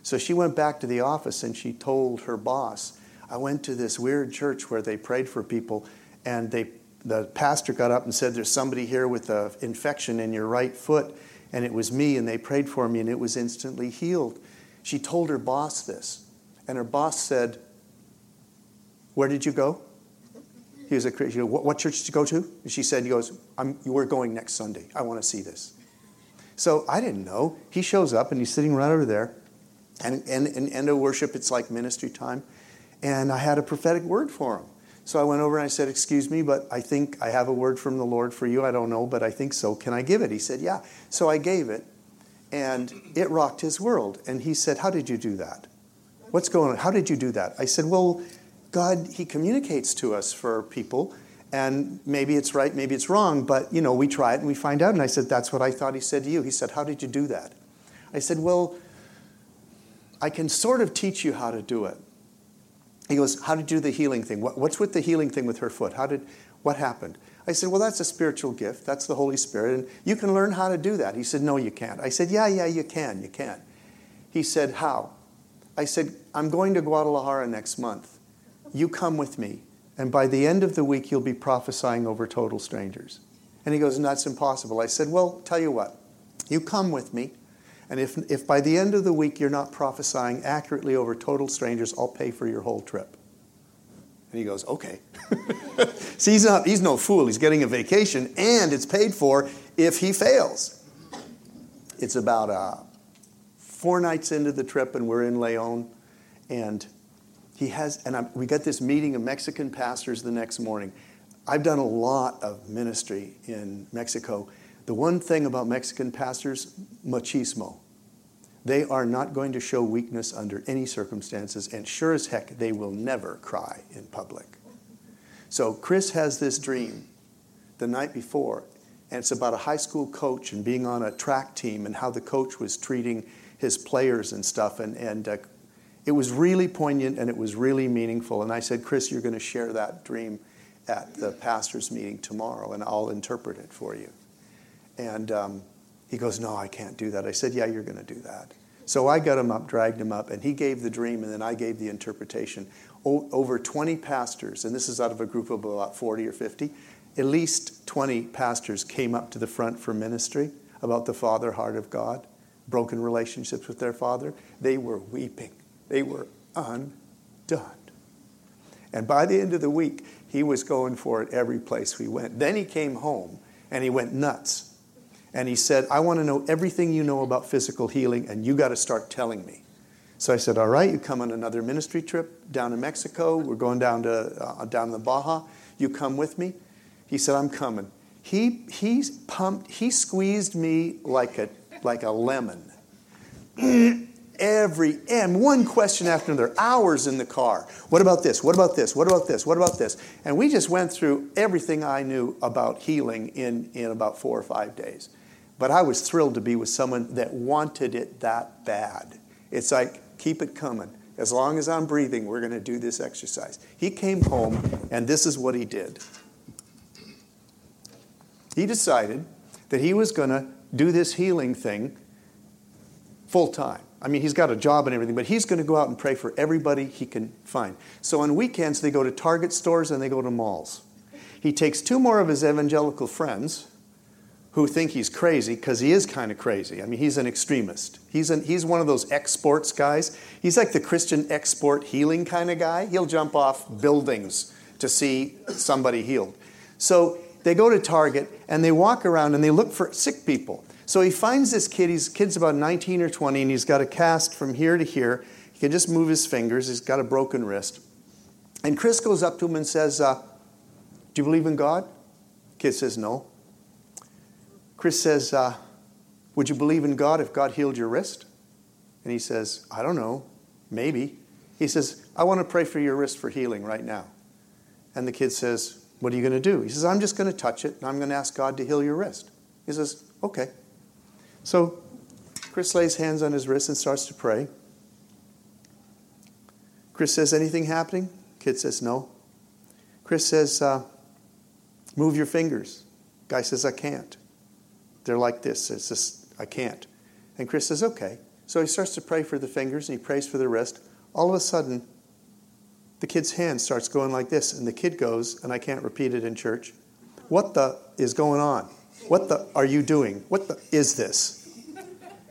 So she went back to the office and she told her boss, I went to this weird church where they prayed for people, and they the pastor got up and said, There's somebody here with an infection in your right foot. And it was me, and they prayed for me, and it was instantly healed. She told her boss this. And her boss said, Where did you go? He was a Christian. What, what church you go to? And she said, He goes, I'm, We're going next Sunday. I want to see this. So I didn't know. He shows up, and he's sitting right over there. And in end of worship, it's like ministry time. And I had a prophetic word for him. So I went over and I said, Excuse me, but I think I have a word from the Lord for you. I don't know, but I think so. Can I give it? He said, Yeah. So I gave it, and it rocked his world. And he said, How did you do that? What's going on? How did you do that? I said, Well, God, He communicates to us for people, and maybe it's right, maybe it's wrong, but you know, we try it and we find out. And I said, That's what I thought He said to you. He said, How did you do that? I said, Well, I can sort of teach you how to do it. He goes, How did you do the healing thing? What, what's with the healing thing with her foot? How did, what happened? I said, Well, that's a spiritual gift. That's the Holy Spirit. And you can learn how to do that. He said, No, you can't. I said, Yeah, yeah, you can. You can. He said, How? I said, I'm going to Guadalajara next month. You come with me. And by the end of the week, you'll be prophesying over total strangers. And he goes, And that's impossible. I said, Well, tell you what. You come with me. And if, if by the end of the week you're not prophesying accurately over total strangers, I'll pay for your whole trip. And he goes, okay. See, he's, not, he's no fool. He's getting a vacation, and it's paid for if he fails. It's about uh, four nights into the trip, and we're in Leon. And he has, and I'm, we got this meeting of Mexican pastors the next morning. I've done a lot of ministry in Mexico, the one thing about Mexican pastors, machismo. They are not going to show weakness under any circumstances, and sure as heck, they will never cry in public. So Chris has this dream the night before, and it's about a high school coach and being on a track team and how the coach was treating his players and stuff. And, and uh, It was really poignant and it was really meaningful. And I said, Chris, you're going to share that dream at the pastor's meeting tomorrow, and I'll interpret it for you. And um, he goes, No, I can't do that. I said, Yeah, you're going to do that. So I got him up, dragged him up, and he gave the dream, and then I gave the interpretation. O- over 20 pastors, and this is out of a group of about 40 or 50, at least 20 pastors came up to the front for ministry about the father heart of God, broken relationships with their father. They were weeping, they were undone. And by the end of the week, he was going for it every place we went. Then he came home and he went nuts and he said, I want to know everything you know about physical healing, and you got to start telling me. So I said, All right, you come on another ministry trip down to Mexico. We're going down to uh, down the Baja. You come with me. He said, I'm coming. He he pumped. He squeezed me like a like a lemon. Every and one question after another, hours in the car. What about this? What about this? What about this? What about this? And we just went through everything I knew about healing in, in about four or five days. But I was thrilled to be with someone that wanted it that bad. It's like, keep it coming. As long as I'm breathing, we're going to do this exercise. He came home, and this is what he did. He decided that he was going to do this healing thing full time. I mean, he's got a job and everything, but he's going to go out and pray for everybody he can find. So on weekends, they go to Target stores and they go to malls. He takes two more of his evangelical friends who think he's crazy because he is kind of crazy. I mean, he's an extremist. He's, an, he's one of those exports guys. He's like the Christian export healing kind of guy. He'll jump off buildings to see somebody healed. So they go to Target and they walk around and they look for sick people. So he finds this kid. He's kid's about 19 or 20, and he's got a cast from here to here. He can just move his fingers. He's got a broken wrist. And Chris goes up to him and says, uh, "Do you believe in God?" Kid says, "No." Chris says, uh, Would you believe in God if God healed your wrist? And he says, I don't know, maybe. He says, I want to pray for your wrist for healing right now. And the kid says, What are you going to do? He says, I'm just going to touch it and I'm going to ask God to heal your wrist. He says, Okay. So Chris lays hands on his wrist and starts to pray. Chris says, Anything happening? Kid says, No. Chris says, uh, Move your fingers. Guy says, I can't. They're like this. It's just, I can't. And Chris says, okay. So he starts to pray for the fingers and he prays for the wrist. All of a sudden, the kid's hand starts going like this. And the kid goes, and I can't repeat it in church, What the is going on? What the are you doing? What the is this?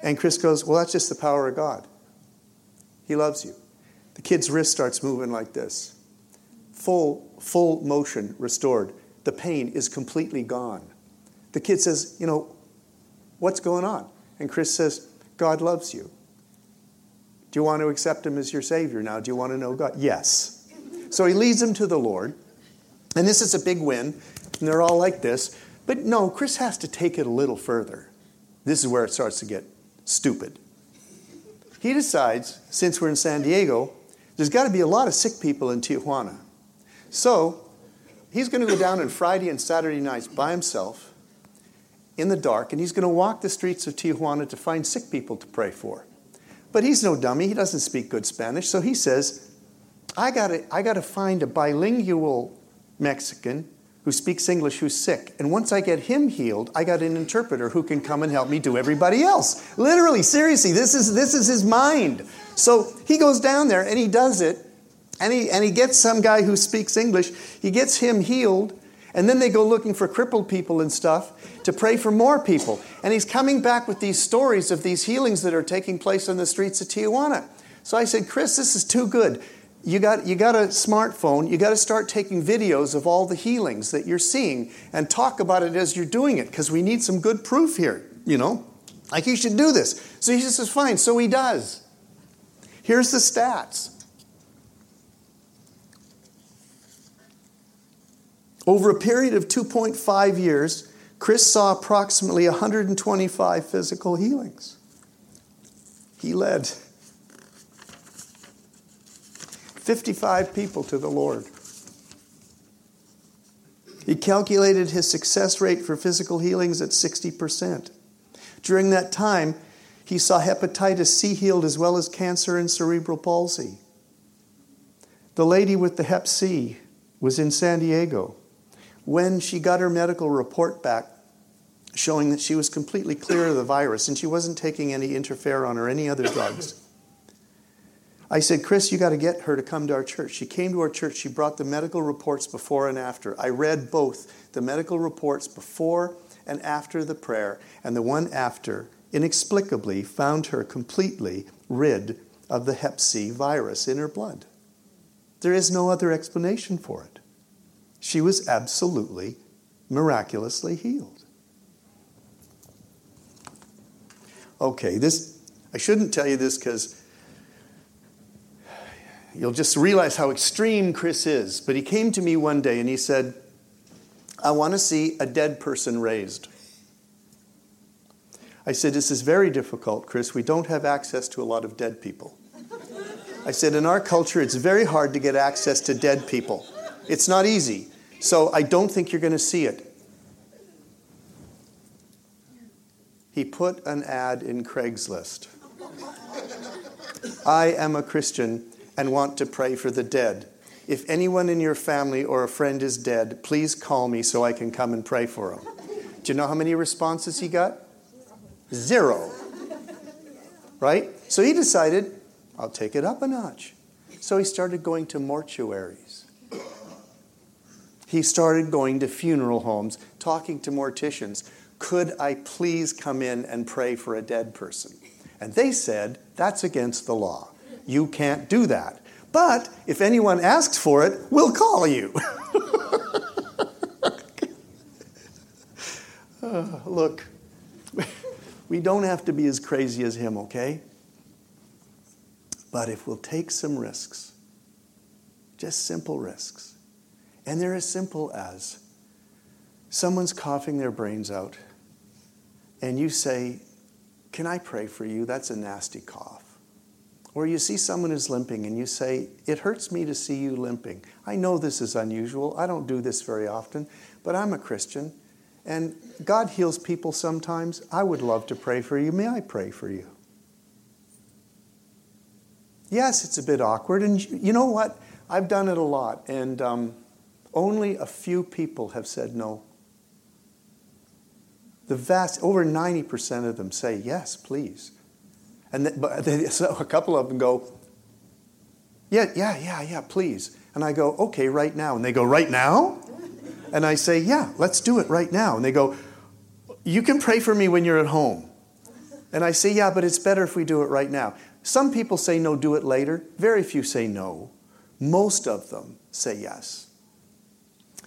And Chris goes, Well, that's just the power of God. He loves you. The kid's wrist starts moving like this. Full, full motion restored. The pain is completely gone. The kid says, You know, What's going on? And Chris says, God loves you. Do you want to accept him as your Savior now? Do you want to know God? Yes. So he leads him to the Lord. And this is a big win. And they're all like this. But no, Chris has to take it a little further. This is where it starts to get stupid. He decides, since we're in San Diego, there's got to be a lot of sick people in Tijuana. So he's going to go down on Friday and Saturday nights by himself in the dark, and he's going to walk the streets of Tijuana to find sick people to pray for. But he's no dummy. He doesn't speak good Spanish. So he says, I got I to find a bilingual Mexican who speaks English who's sick. And once I get him healed, I got an interpreter who can come and help me do everybody else. Literally, seriously, this is, this is his mind. So he goes down there and he does it. And he, and he gets some guy who speaks English. He gets him healed. And then they go looking for crippled people and stuff to pray for more people. And he's coming back with these stories of these healings that are taking place on the streets of Tijuana. So I said, Chris, this is too good. You got, you got a smartphone, you got to start taking videos of all the healings that you're seeing and talk about it as you're doing it because we need some good proof here, you know? Like you should do this. So he says, fine. So he does. Here's the stats Over a period of 2.5 years, Chris saw approximately 125 physical healings. He led 55 people to the Lord. He calculated his success rate for physical healings at 60%. During that time, He saw hepatitis C healed as well as cancer and cerebral palsy. The lady with the hep C was in San Diego. When she got her medical report back showing that she was completely clear of the virus and she wasn't taking any interferon or any other drugs, I said, Chris, you got to get her to come to our church. She came to our church. She brought the medical reports before and after. I read both the medical reports before and after the prayer, and the one after inexplicably found her completely rid of the hep C virus in her blood. There is no other explanation for it. She was absolutely, miraculously healed. Okay, this, I shouldn't tell you this because you'll just realize how extreme Chris is. But he came to me one day and he said, I want to see a dead person raised. I said, This is very difficult, Chris. We don't have access to a lot of dead people. I said, In our culture, it's very hard to get access to dead people. It's not easy. So I don't think you're going to see it. He put an ad in Craigslist. I am a Christian and want to pray for the dead. If anyone in your family or a friend is dead, please call me so I can come and pray for them. Do you know how many responses he got? Zero. Right? So he decided, I'll take it up a notch. So he started going to mortuaries. He started going to funeral homes, talking to morticians. Could I please come in and pray for a dead person? And they said, That's against the law. You can't do that. But if anyone asks for it, we'll call you. uh, look, we don't have to be as crazy as him, okay? But if we'll take some risks, just simple risks, and they're as simple as someone's coughing their brains out, and you say, Can I pray for you? That's a nasty cough. Or you see someone who's limping and you say, It hurts me to see you limping. I know this is unusual. I don't do this very often, but I'm a Christian. And God heals people sometimes. I would love to pray for you. May I pray for you? Yes, it's a bit awkward. And you know what? I've done it a lot. And um, only a few people have said no. The vast, over 90% of them say, Yes, please. And then, but they, so a couple of them go, yeah, yeah, yeah, yeah, please. And I go, okay, right now. And they go, right now? And I say, yeah, let's do it right now. And they go, you can pray for me when you're at home. And I say, yeah, but it's better if we do it right now. Some people say, no, do it later. Very few say no. Most of them say yes.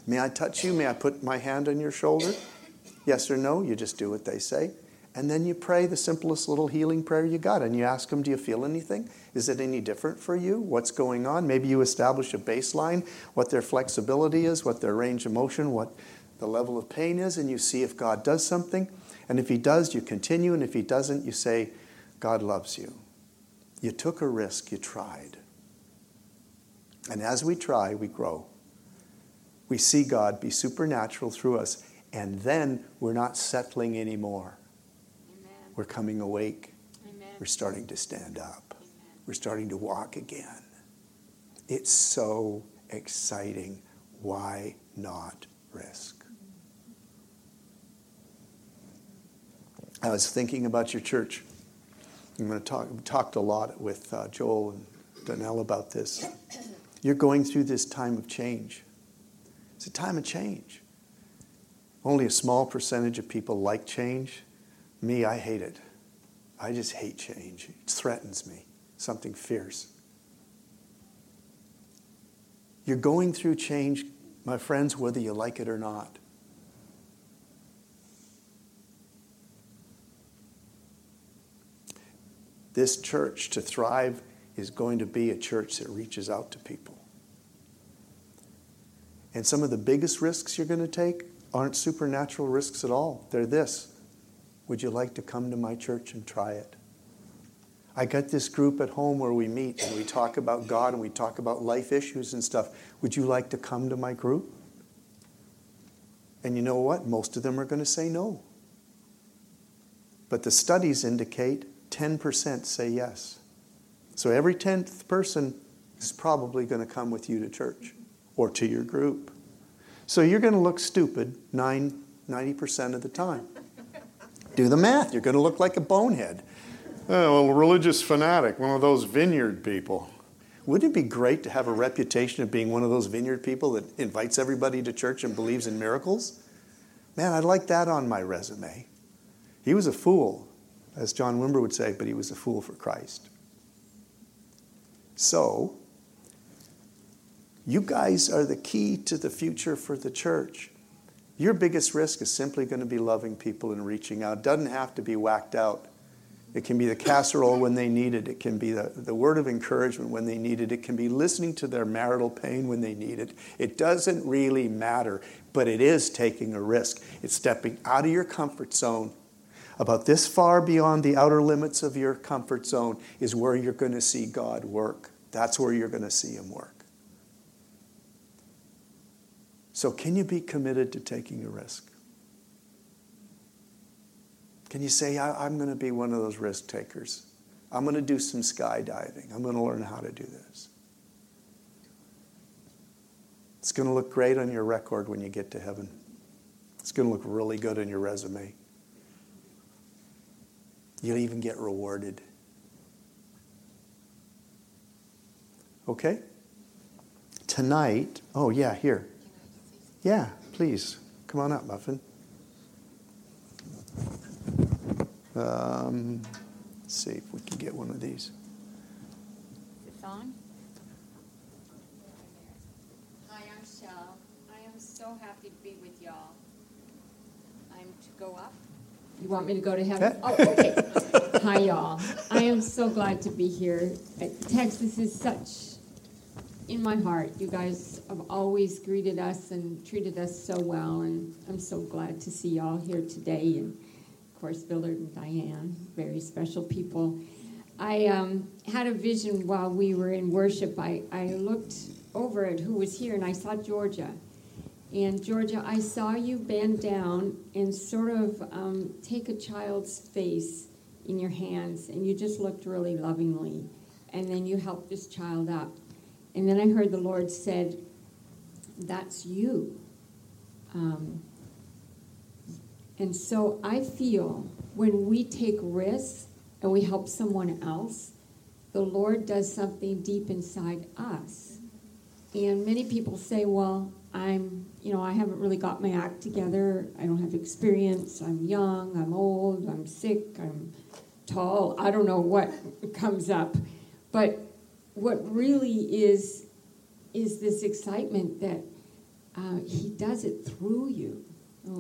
May I touch you? May I put my hand on your shoulder? Yes or no? You just do what they say. And then you pray the simplest little healing prayer you got. And you ask them, Do you feel anything? Is it any different for you? What's going on? Maybe you establish a baseline, what their flexibility is, what their range of motion, what the level of pain is, and you see if God does something. And if He does, you continue. And if He doesn't, you say, God loves you. You took a risk, you tried. And as we try, we grow. We see God be supernatural through us, and then we're not settling anymore we're coming awake. Amen. We're starting to stand up. Amen. We're starting to walk again. It's so exciting. Why not risk? I was thinking about your church. I'm going to talk talked a lot with uh, Joel and Donnell about this. You're going through this time of change. It's a time of change. Only a small percentage of people like change. Me, I hate it. I just hate change. It threatens me, something fierce. You're going through change, my friends, whether you like it or not. This church, to thrive, is going to be a church that reaches out to people. And some of the biggest risks you're going to take aren't supernatural risks at all. They're this would you like to come to my church and try it? I got this group at home where we meet and we talk about God and we talk about life issues and stuff. Would you like to come to my group? And you know what? Most of them are going to say no. But the studies indicate 10% say yes. So every 10th person is probably going to come with you to church or to your group. So you're going to look stupid nine, 90% of the time. Do the math. You're going to look like a bonehead. Oh, well, religious fanatic, one of those vineyard people. Wouldn't it be great to have a reputation of being one of those vineyard people that invites everybody to church and believes in miracles? Man, I'd like that on my resume. He was a fool, as John Wimber would say, but he was a fool for Christ. So, you guys are the key to the future for the church. Your biggest risk is simply going to be loving people and reaching out. It doesn't have to be whacked out. It can be the casserole when they need it. It can be the, the word of encouragement when they need it. It can be listening to their marital pain when they need it. It doesn't really matter, but it is taking a risk. It's stepping out of your comfort zone. About this far beyond the outer limits of your comfort zone is where you're going to see God work. That's where you're going to see Him work. So, can you be committed to taking a risk? Can you say, I, am going to be one of those risk takers? I'm going to do some skydiving. I'm going to learn how to do this. It's going to look great on your record when you get to heaven. It's going to look really good on your resume. You'll even get rewarded. Okay? Tonight, oh, yeah, here. Yeah, please. Come on up, Muffin. Um, let's see if we can get one of these. Is this on? Hi, I'm Shell. I am so happy to be with y'all. I'm to go up. You want me to go to heaven? Oh, okay. Hi, y'all. I am so glad to be here. Texas is such in my heart. You guys have always greeted us and treated us so well, and I'm so glad to see y'all here today. And of course, Billard and Diane, very special people. I um, had a vision while we were in worship. I, I looked over at who was here and I saw Georgia. And Georgia, I saw you bend down and sort of um, take a child's face in your hands, and you just looked really lovingly. And then you helped this child up. And then I heard the Lord said, That's you. Um, and so I feel when we take risks and we help someone else, the Lord does something deep inside us. And many people say, well, I'm, you know, I haven't really got my act together. I don't have experience. I'm young. I'm old. I'm sick. I'm tall. I don't know what comes up. But what really is, is this excitement that uh, He does it through you.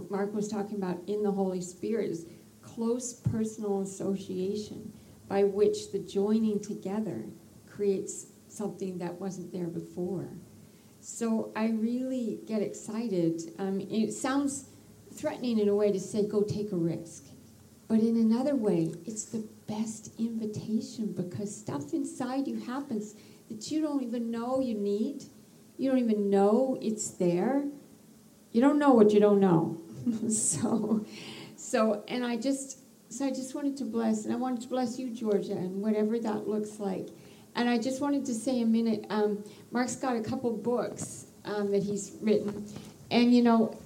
Mark was talking about in the Holy Spirit is close personal association by which the joining together creates something that wasn't there before. So I really get excited. Um, it sounds threatening in a way to say, go take a risk. But in another way, it's the best invitation because stuff inside you happens that you don't even know you need. You don't even know it's there you don't know what you don't know. so, so, and I just, so I just wanted to bless, and I wanted to bless you, Georgia, and whatever that looks like. And I just wanted to say a minute. Um, Mark's got a couple books um, that he's written, and you know,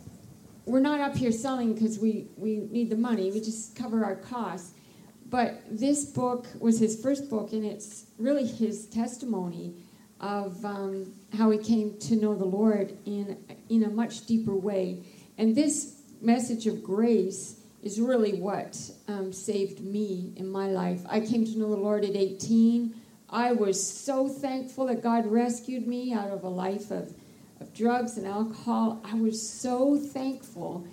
we're not up here selling because we we need the money. We just cover our costs. But this book was his first book, and it's really his testimony of um, how he came to know the Lord in, in a much deeper way. And this message of grace is really what um, saved me in my life. I came to know the Lord at 18. I was so thankful that God rescued me out of a life of, of drugs and alcohol. I was so thankful.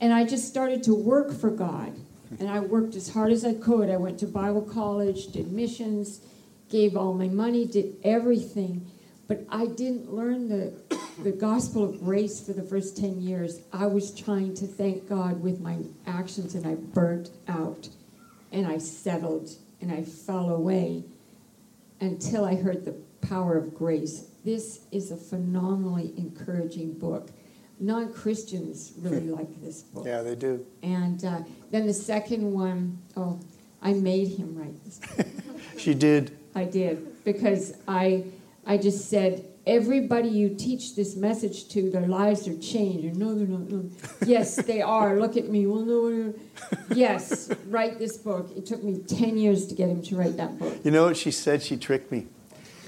And I just started to work for God. And I worked as hard as I could. I went to Bible college, did missions, gave all my money, did everything. But I didn't learn the, the gospel of grace for the first 10 years. I was trying to thank God with my actions, and I burnt out, and I settled, and I fell away until I heard the power of grace. This is a phenomenally encouraging book. Non Christians really like this book. Yeah, they do. And uh, then the second one, oh, I made him write this book. she did. I did because I I just said everybody you teach this message to, their lives are changed. And no, they're not. No. Yes, they are. Look at me. Well, no. Yes, write this book. It took me ten years to get him to write that book. You know what she said? She tricked me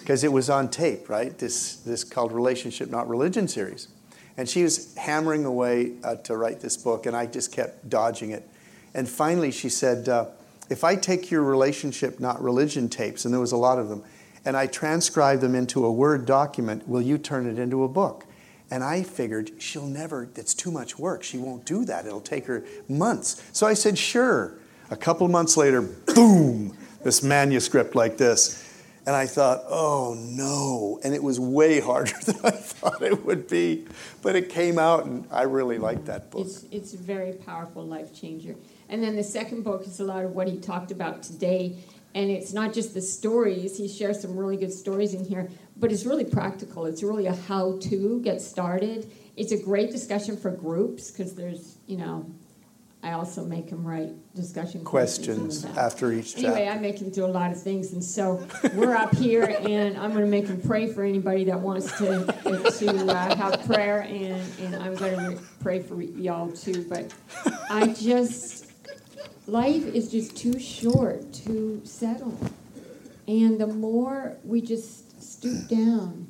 because it was on tape, right? This this called Relationship Not Religion series, and she was hammering away uh, to write this book, and I just kept dodging it. And finally, she said, uh, "If I take your Relationship Not Religion tapes, and there was a lot of them." and I transcribe them into a Word document. Will you turn it into a book? And I figured she'll never, that's too much work. She won't do that. It'll take her months. So I said, sure. A couple months later, boom, this manuscript like this. And I thought, oh no. And it was way harder than I thought it would be. But it came out, and I really liked that book. It's, it's a very powerful life changer. And then the second book is a lot of what he talked about today and it's not just the stories he shares some really good stories in here but it's really practical it's really a how to get started it's a great discussion for groups because there's you know i also make him write discussion questions after each anyway i make him do a lot of things and so we're up here and i'm going to make him pray for anybody that wants to to uh, have prayer and and i'm going to pray for y'all too but i just life is just too short to settle. And the more we just stoop down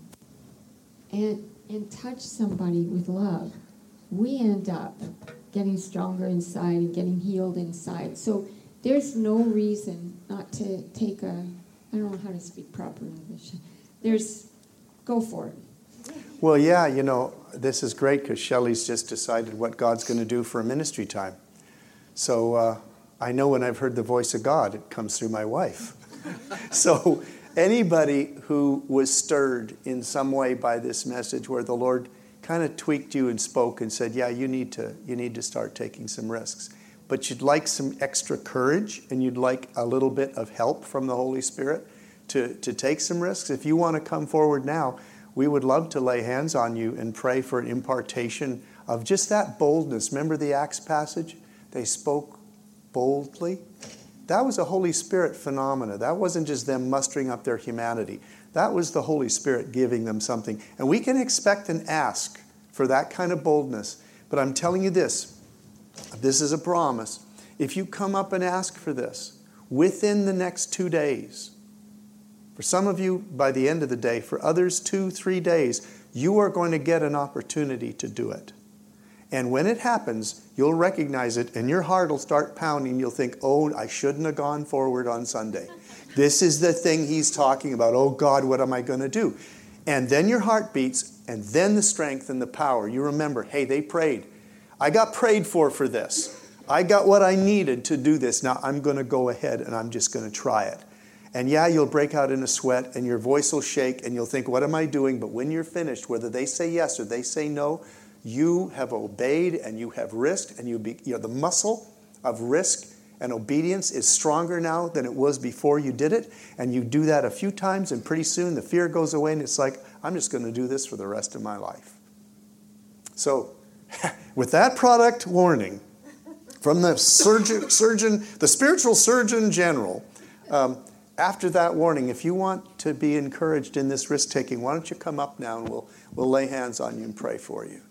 and, and touch somebody with love, we end up getting stronger inside and getting healed inside. So there's no reason not to take a, I don't know how to speak proper English. There's, go for it. Well, yeah, you know, this is great because Shelly's just decided what God's going to do for a ministry time. So uh, I know when I've heard the voice of God, it comes through my wife. so, anybody who was stirred in some way by this message where the Lord kind of tweaked you and spoke and said, "Yeah, you need to you need to start taking some risks." But you'd like some extra courage and you'd like a little bit of help from the Holy Spirit to, to take some risks. If you want to come forward now, we would love to lay hands on you and pray for an impartation of just that boldness. Remember the Acts passage? They spoke boldly. That was a Holy Spirit phenomena. That wasn't just them mustering up their humanity. That was the Holy Spirit giving them something. And we can expect and ask for that kind of boldness. But I'm telling you this this is a promise. If you come up and ask for this within the next two days, for some of you by the end of the day, for others, two, three days, you are going to get an opportunity to do it. And when it happens, you'll recognize it and your heart will start pounding. You'll think, oh, I shouldn't have gone forward on Sunday. This is the thing he's talking about. Oh, God, what am I going to do? And then your heart beats, and then the strength and the power. You remember, hey, they prayed. I got prayed for for this. I got what I needed to do this. Now I'm going to go ahead and I'm just going to try it. And yeah, you'll break out in a sweat and your voice will shake and you'll think, what am I doing? But when you're finished, whether they say yes or they say no, you have obeyed and you have risked, and you, be, you the muscle of risk and obedience is stronger now than it was before you did it. And you do that a few times, and pretty soon the fear goes away, and it's like, I'm just going to do this for the rest of my life. So, with that product warning from the surgeon, surgeon the spiritual surgeon general, um, after that warning, if you want to be encouraged in this risk taking, why don't you come up now and we'll, we'll lay hands on you and pray for you.